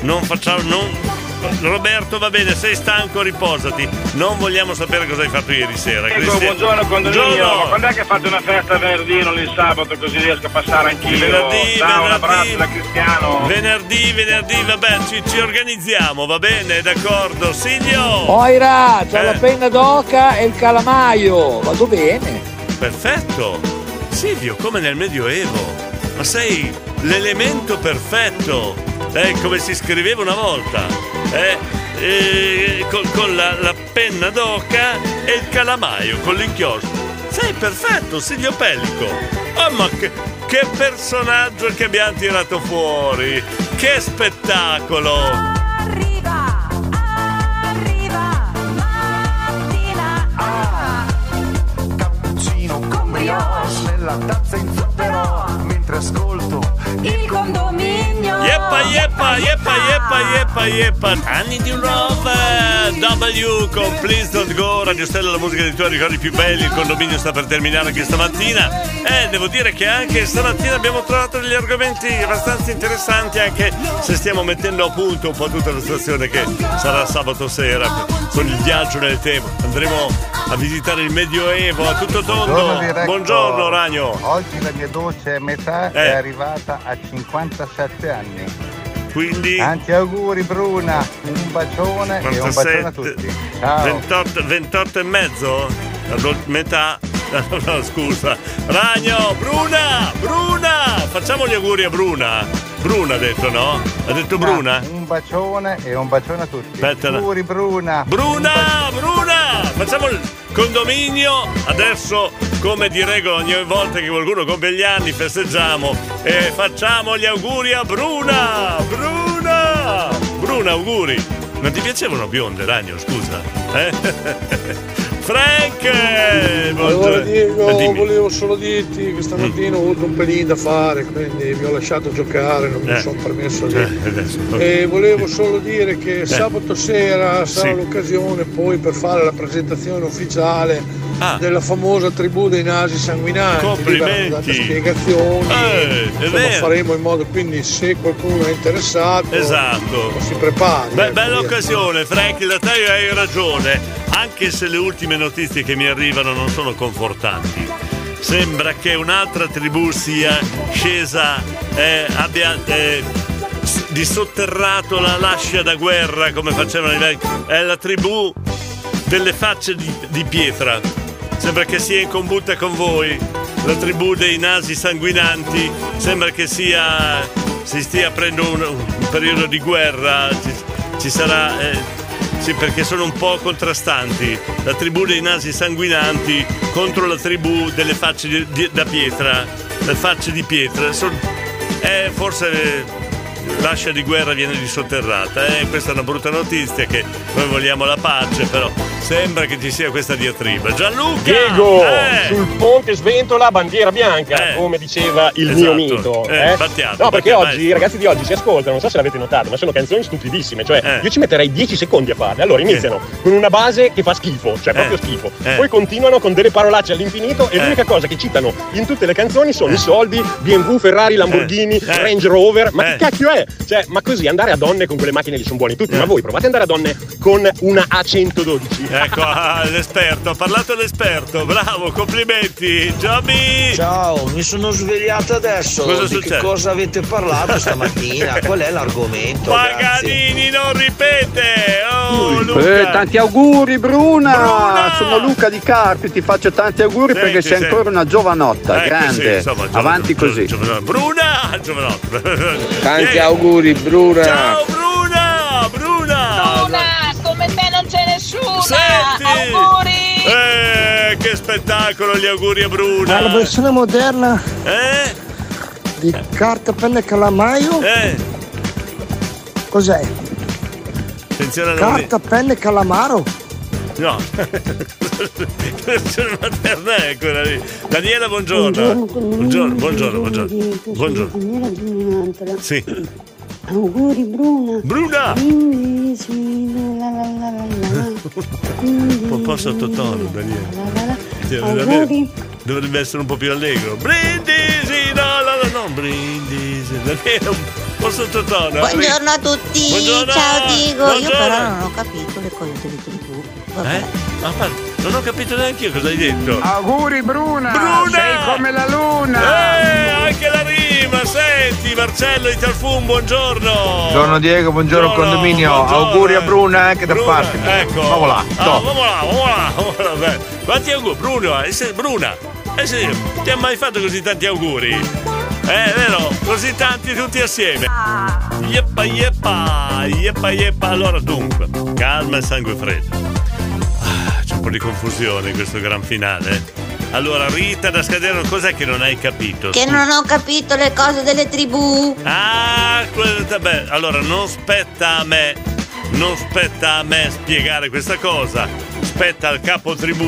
Non facciamo. non- Roberto, va bene, sei stanco, riposati. Non vogliamo sapere cosa hai fatto ieri sera. Ecco, Cristian- buongiorno condominio, Buongiorno. ma quando è che fate una festa venerdì non il sabato così riesco a passare anch'io? Venerdì, Ciao, un venerdì. abbraccio da Cristiano. Venerdì, venerdì, vabbè, ci, ci organizziamo, va bene, d'accordo. Silvio! Moira, c'ho Eh. la penna d'oca e il calamaio. Vado bene. Perfetto! Silvio, come nel Medioevo. Ma sei l'elemento perfetto eh, come si scriveva una volta, eh, eh, con, con la, la, penna d'oca e il calamaio con l'inchiostro. Sei perfetto, Silvio Pellico! Oh, ma che, che personaggio che abbiamo tirato fuori! Che spettacolo! Ah, nella tazza in zucchero mentre ascolto il condominio Yeppa, yeppa, yeppa, yeppa, yeppa, yeppa. Anni di love. W con Please Don't Go. Radio Stella, la musica dei tuoi ricordi più belli. Il condominio sta per terminare anche stamattina. E devo dire che anche stamattina abbiamo trovato degli argomenti abbastanza interessanti. Anche se stiamo mettendo a punto un po' tutta la situazione che sarà sabato sera con il viaggio nel tempo. Andremo a visitare il Medioevo a tutto tondo. Buongiorno. Buongiorno, Ragno. Oggi la mia dolce metà Eh. è arrivata a 57 anni. Quindi. Tanti auguri Bruna, un bacione e un bacione a tutti. Ciao. 28, 28 e mezzo? La metà? *laughs* No, scusa. Ragno, Bruna! Bruna! Facciamo gli auguri a Bruna. Bruna ha detto, no? Ha detto Bruna? Un bacione e un bacione a tutti. Aspetta. Auguri Bruna. Bruna! Bruna! Facciamo il condominio. Adesso, come di regola, ogni volta che qualcuno compie gli anni, festeggiamo e facciamo gli auguri a Bruna! Bruna! Bruna, auguri! Non ti piacevano bionde, Ragno, scusa? Eh? *laughs* Frank! eh, Allora. Diego, Eh, dimmi. volevo solo dirti che stamattina ho avuto un pelino da fare, quindi vi ho lasciato giocare, non mi Eh. sono permesso di... Eh. E volevo solo dire che sabato sera sarà Sì. l'occasione poi per fare la presentazione ufficiale Ah. della famosa tribù dei nasi sanguinanti. Complimenti. spiegazioni. Eh, Insomma, faremo in modo quindi se qualcuno è interessato Esatto. si prepari. Beh, ecco, bella via. occasione, Frank, da te hai ragione. Anche se le ultime notizie che mi arrivano non sono confortanti. Sembra che un'altra tribù sia scesa, eh, abbia eh, disotterrato la lascia da guerra come facevano i vecchi. È la tribù delle facce di, di pietra. Sembra che sia in combutta con voi. La tribù dei nasi sanguinanti. Sembra che sia. si stia aprendo un, un periodo di guerra. Ci, ci sarà. eh, sì, perché sono un po' contrastanti. La tribù dei nasi sanguinanti contro la tribù delle facce di- di- da pietra. Le facce di pietra. Son- eh, forse l'ascia di guerra viene disotterrata. Eh? Questa è una brutta notizia che noi vogliamo la pace, però sembra che ci sia questa diatriba. Gianluca! Diego, Eh! sul ponte sventola bandiera bianca, Eh. come diceva il Esatto. mio mito. Eh, eh? Battiato, no, perché oggi i ragazzi di oggi si ascoltano, non so se l'avete notato, ma sono canzoni stupidissime. Cioè, Eh. io ci metterei 10 secondi a farle. Allora iniziano con una base che fa schifo, cioè proprio Eh. schifo. Eh. Poi continuano con delle parolacce all'infinito e l'unica cosa che citano in tutte le canzoni sono i soldi, BMW, Ferrari, Lamborghini. Range Rover. Ma che cacchio è? Cioè, ma così andare a donne con quelle macchine lì sono buoni tutti, ma voi provate ad andare a donne con una A112. Ecco, ah, l'esperto, ha parlato l'esperto, bravo, complimenti, Giobbi! Ciao, mi sono svegliato adesso. Cosa di succede? che cosa avete parlato stamattina? *laughs* Qual è l'argomento? Grazie. Paganini non ripete! Oh, Luca! Eh, tanti auguri Bruna! Sono Luca di Carpi, ti faccio tanti auguri Senti, perché sei senti. ancora una giovanotta, Eh, grande. sì, insomma, giovane- Avanti così. giovane- Bruna! Giovanotto! Tanti Eh, auguri, Bruna. Ciao Bruna! Spettacolo, gli auguri a Ma la Bruna! versione moderna Eh? di carta, pelle e calamaio? Eh? Cos'è? Attenzione alla Carta, pelle e calamaro? No, *laughs* versione materna è quella lì. Daniela, buongiorno. Buongiorno, buongiorno, buongiorno. Buongiorno. Buongiorno. Sì. Auguri Bruna. Bruna! La la la la la. *laughs* Un po' sottotono, Daniela. Cioè, Auguri. Dovrebbe essere un po' più allegro. Brindisi, no, no, no, no, brindisi. Daniela, un po' sottotono. Buongiorno a tutti, Buongiorno. ciao Diego. Io Buongiorno. però non ho capito le cose delle tribù. Vabbè. Eh? Ma non ho capito neanche io cosa hai detto. Auguri Bruna! Bruna! Sei come la luna! Eh, anche la rima, senti, Marcello di Talfun, buongiorno. Buongiorno Diego, buongiorno condominio, buongiorno. auguri a Bruna anche da Bruna, parte. Ecco. Vamo là, Ah, vamo là, vamo là, vamo là. Quanti auguri? Bruno, eh, Bruna, eh sì, ti ha mai fatto così tanti auguri? Eh, vero? Così tanti tutti assieme. Yeppa, yeppa, yeppa, yeppa. Allora dunque, calma e sangue freddo. Ah, c'è un po' di confusione in questo gran finale. Allora, Rita da Scadero, cos'è che non hai capito? Che non ho capito le cose delle tribù. Ah, vabbè, allora non spetta a me, non spetta a me spiegare questa cosa, spetta al capo tribù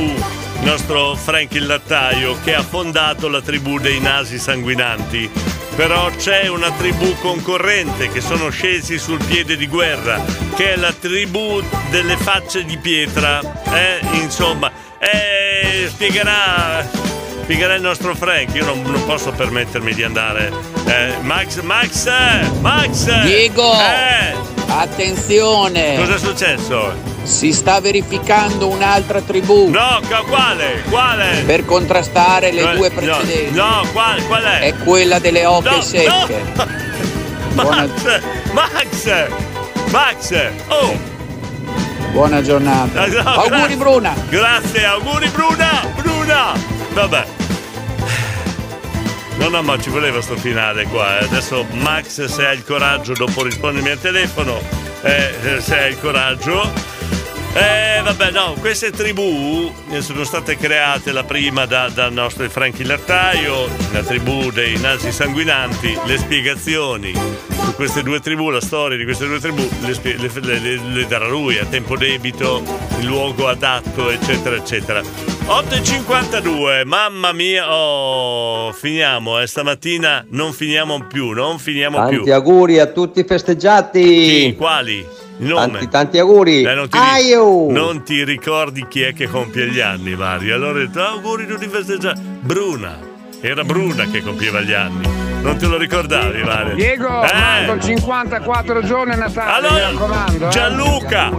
il nostro Frank il lattaio, che ha fondato la tribù dei nasi sanguinanti. Però c'è una tribù concorrente che sono scesi sul piede di guerra, che è la tribù delle facce di pietra. Eh, insomma, eh, spiegherà, spiegherà il nostro Frank. Io non, non posso permettermi di andare. Eh, Max, Max, Max! Diego! Eh, Attenzione! cosa è successo? Si sta verificando un'altra tribù No, quale? Quale? per contrastare le No, due no, precedenti. No, qual, qual è? È quella delle oche No, secche. *laughs* Buona, Max! Max! Max! Oh! Buona giornata. Eh, no, Auguri grazie. Bruna! Grazie, auguri Bruna! Bruna! Vabbè. No, no, ma ci voleva sto finale qua. eh. Adesso Max, se hai il coraggio, dopo rispondermi al telefono, eh, se hai il coraggio. Eh, vabbè, no, queste tribù eh, sono state create la prima da- dal nostro Franchi Lattaio, la tribù dei nasi sanguinanti, le spiegazioni su queste due tribù, la storia di queste due tribù, le, le- le- le- darà lui a tempo debito, il luogo adatto, eccetera, eccetera. 8.52, mamma mia, oh, finiamo, eh, stamattina non finiamo più, non finiamo Tanti più. auguri a tutti i festeggiati. Quali? Il nome? Tanti, tanti auguri. Eh, non, ti non ti ricordi chi è che compie gli anni, Mario? Allora ho detto, auguri tutti festeggiati. Bruna. Era Bruna che compieva gli anni. Non te lo ricordavi, Mario? Diego, Eh. manco 54 giorni a Natale, mi raccomando. eh. Gianluca,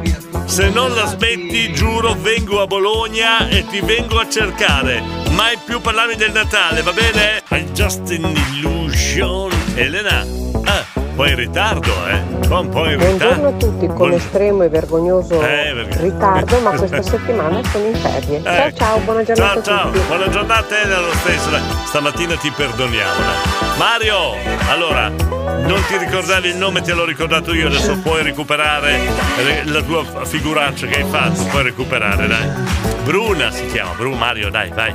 se non la smetti, giuro, vengo a Bologna e ti vengo a cercare. Mai più parlarmi del Natale, va bene? I'm just an illusion. Elena, ah, poi in ritardo, eh? Un po' in Buongiorno ritardo. a tutti, con Buon- estremo e vergognoso Eh, perché- ritardo, ma questa settimana sono in ferie. Ciao Ecco. ciao, buona giornata Ciao, a ciao, tutti. buona giornata Elena lo stesso. Stamattina ti perdoniamo. dai. Mario, allora, non ti ricordavi il nome, te l'ho ricordato io, adesso puoi recuperare eh, la tua figuraccia che hai fatto, puoi recuperare, dai. Bruna si chiama, Bruno Mario, dai, vai.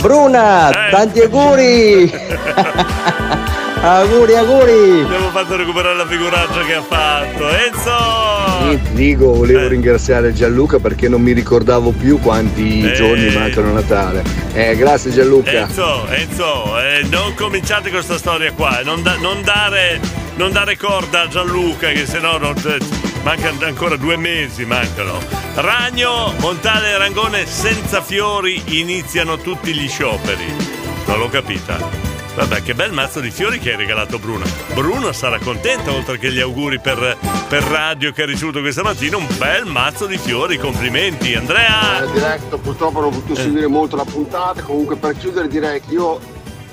Bruna, Eh. tanti auguri. *laughs* auguri, auguri. Abbiamo fatto recuperare la figuraccia che ha fatto. Enzo! Dico, volevo ringraziare Gianluca perché non mi ricordavo più quanti Eh. giorni mancano a Natale. Eh, grazie Gianluca. Enzo, Enzo, eh, non cominciate con questa storia qua, eh, non, da- non dare, non dare corda a Gianluca che sennò non, eh, mancano ancora due mesi, mancano. Ragno, Montale e Rangone senza fiori iniziano tutti gli scioperi. Non l'ho capita. Vabbè, che bel mazzo di fiori che hai regalato Bruno. Bruno sarà contento, oltre che gli auguri per, per radio che ha ricevuto questa mattina, un bel mazzo di fiori, complimenti. Andrea! Eh, diretto, purtroppo non ho potuto seguire molto la puntata. Comunque, per chiudere, direi che io,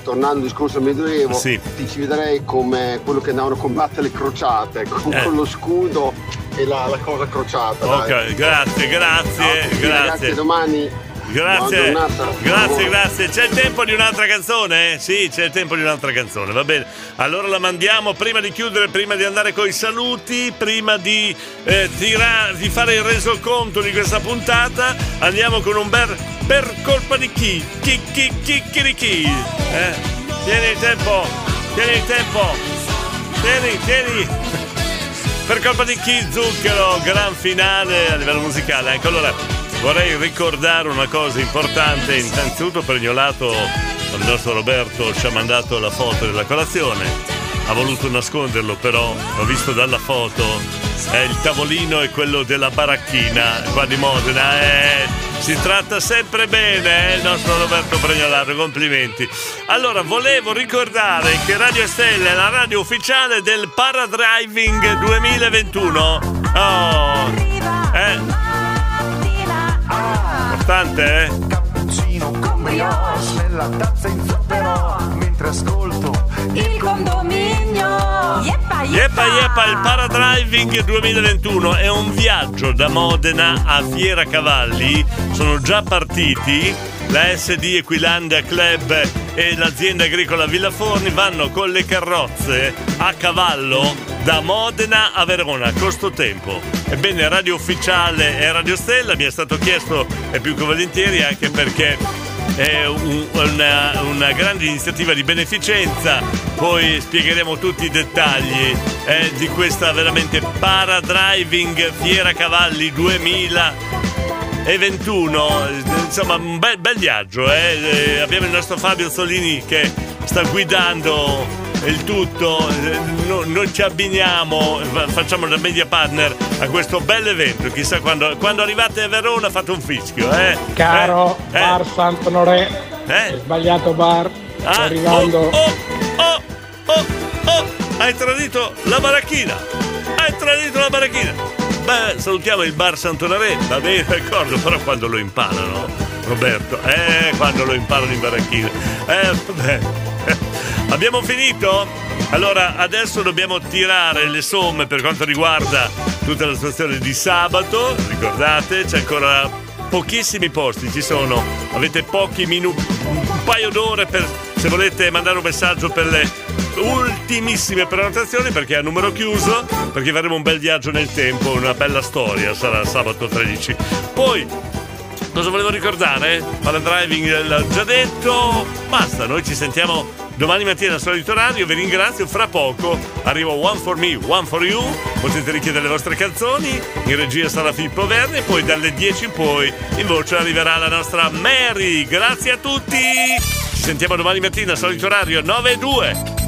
tornando al discorso al Medioevo, Sì. ti ci vedrei come quello che andavano a combattere le crociate, con, Eh. con lo scudo e la, la cosa crociata. dai. Ok, grazie, grazie, Sì, grazie. ragazzi, domani. Grazie, grazie, grazie. C'è il tempo di un'altra canzone? Sì, c'è il tempo di un'altra canzone, va bene. Allora la mandiamo prima di chiudere, prima di andare coi saluti, prima di, eh, tira- di fare il resoconto di questa puntata. Andiamo con un bel per colpa di chi? Chi, chi, chi, chi, di chi? Eh? Tieni il tempo, tieni il tempo, tieni, tieni. Per colpa di chi Zucchero, gran finale a livello musicale. Ecco, allora vorrei ricordare una cosa importante. Innanzitutto pregnolato, il nostro Roberto ci ha mandato la foto della colazione. Ha voluto nasconderlo, però ho visto dalla foto. eh, il tavolino è quello della baracchina qua di Modena. eh, si tratta sempre bene, eh, il nostro Roberto Pregnolato, complimenti. Allora, volevo ricordare che Radio Stella è la radio ufficiale del Paradriving 2021. Oh, eh. Importante, eh? Cappuccino con brioche nella tazza in zucchero mentre ascolto il condominio. Yeppa, Yeppa Yeppa, il Paradriving 2021 è un viaggio da Modena a Fiera Cavalli. Sono già partiti. La SD Equilandia Club e l'azienda agricola Villaforni vanno con le carrozze a cavallo da Modena a Verona, costo tempo. Ebbene, Radio Ufficiale e Radio Stella mi è stato chiesto e più che volentieri anche perché è un- una, una grande iniziativa di beneficenza, poi spiegheremo tutti i dettagli eh, di questa veramente Paradriving Fiera Cavalli 2021. insomma, un bel, bel viaggio. eh. Eh, abbiamo il nostro Fabio Solini che sta guidando il tutto. Eh, no- noi ci abbiniamo, fa- facciamo da media partner a questo bel evento. Chissà quando, quando arrivate a Verona fate un fischio, eh? Caro Eh? Bar Sant'Onore, hai sbagliato bar, sto Ah, arrivando. Oh, oh, oh, oh, hai tradito la baracchina! Hai tradito la baracchina! Beh, salutiamo il bar Santonare, va bene, d'accordo, però quando lo imparano, Roberto, eh, quando lo imparano in baracchina. Eh, vabbè. *laughs* Abbiamo finito? Allora, adesso dobbiamo tirare le somme per quanto riguarda tutta la situazione di sabato. Ricordate, c'è ancora pochissimi posti, ci sono. Avete pochi minuti, un paio d'ore per se volete mandare un messaggio per le ultimissime prenotazioni perché è a numero chiuso, perché faremo un bel viaggio nel tempo, una bella storia, sarà sabato 13. Poi Cosa volevo ricordare? Pala driving l'ho già detto. Basta, noi ci sentiamo domani mattina al solito orario. Vi ringrazio. Fra poco arriva One for Me, One for You. Potete richiedere le vostre canzoni. In regia sarà Filippo Verni. E poi dalle 10 in poi in voce arriverà la nostra Mary. Grazie a tutti. Sentiamo domani mattina solito orario 9 e 2.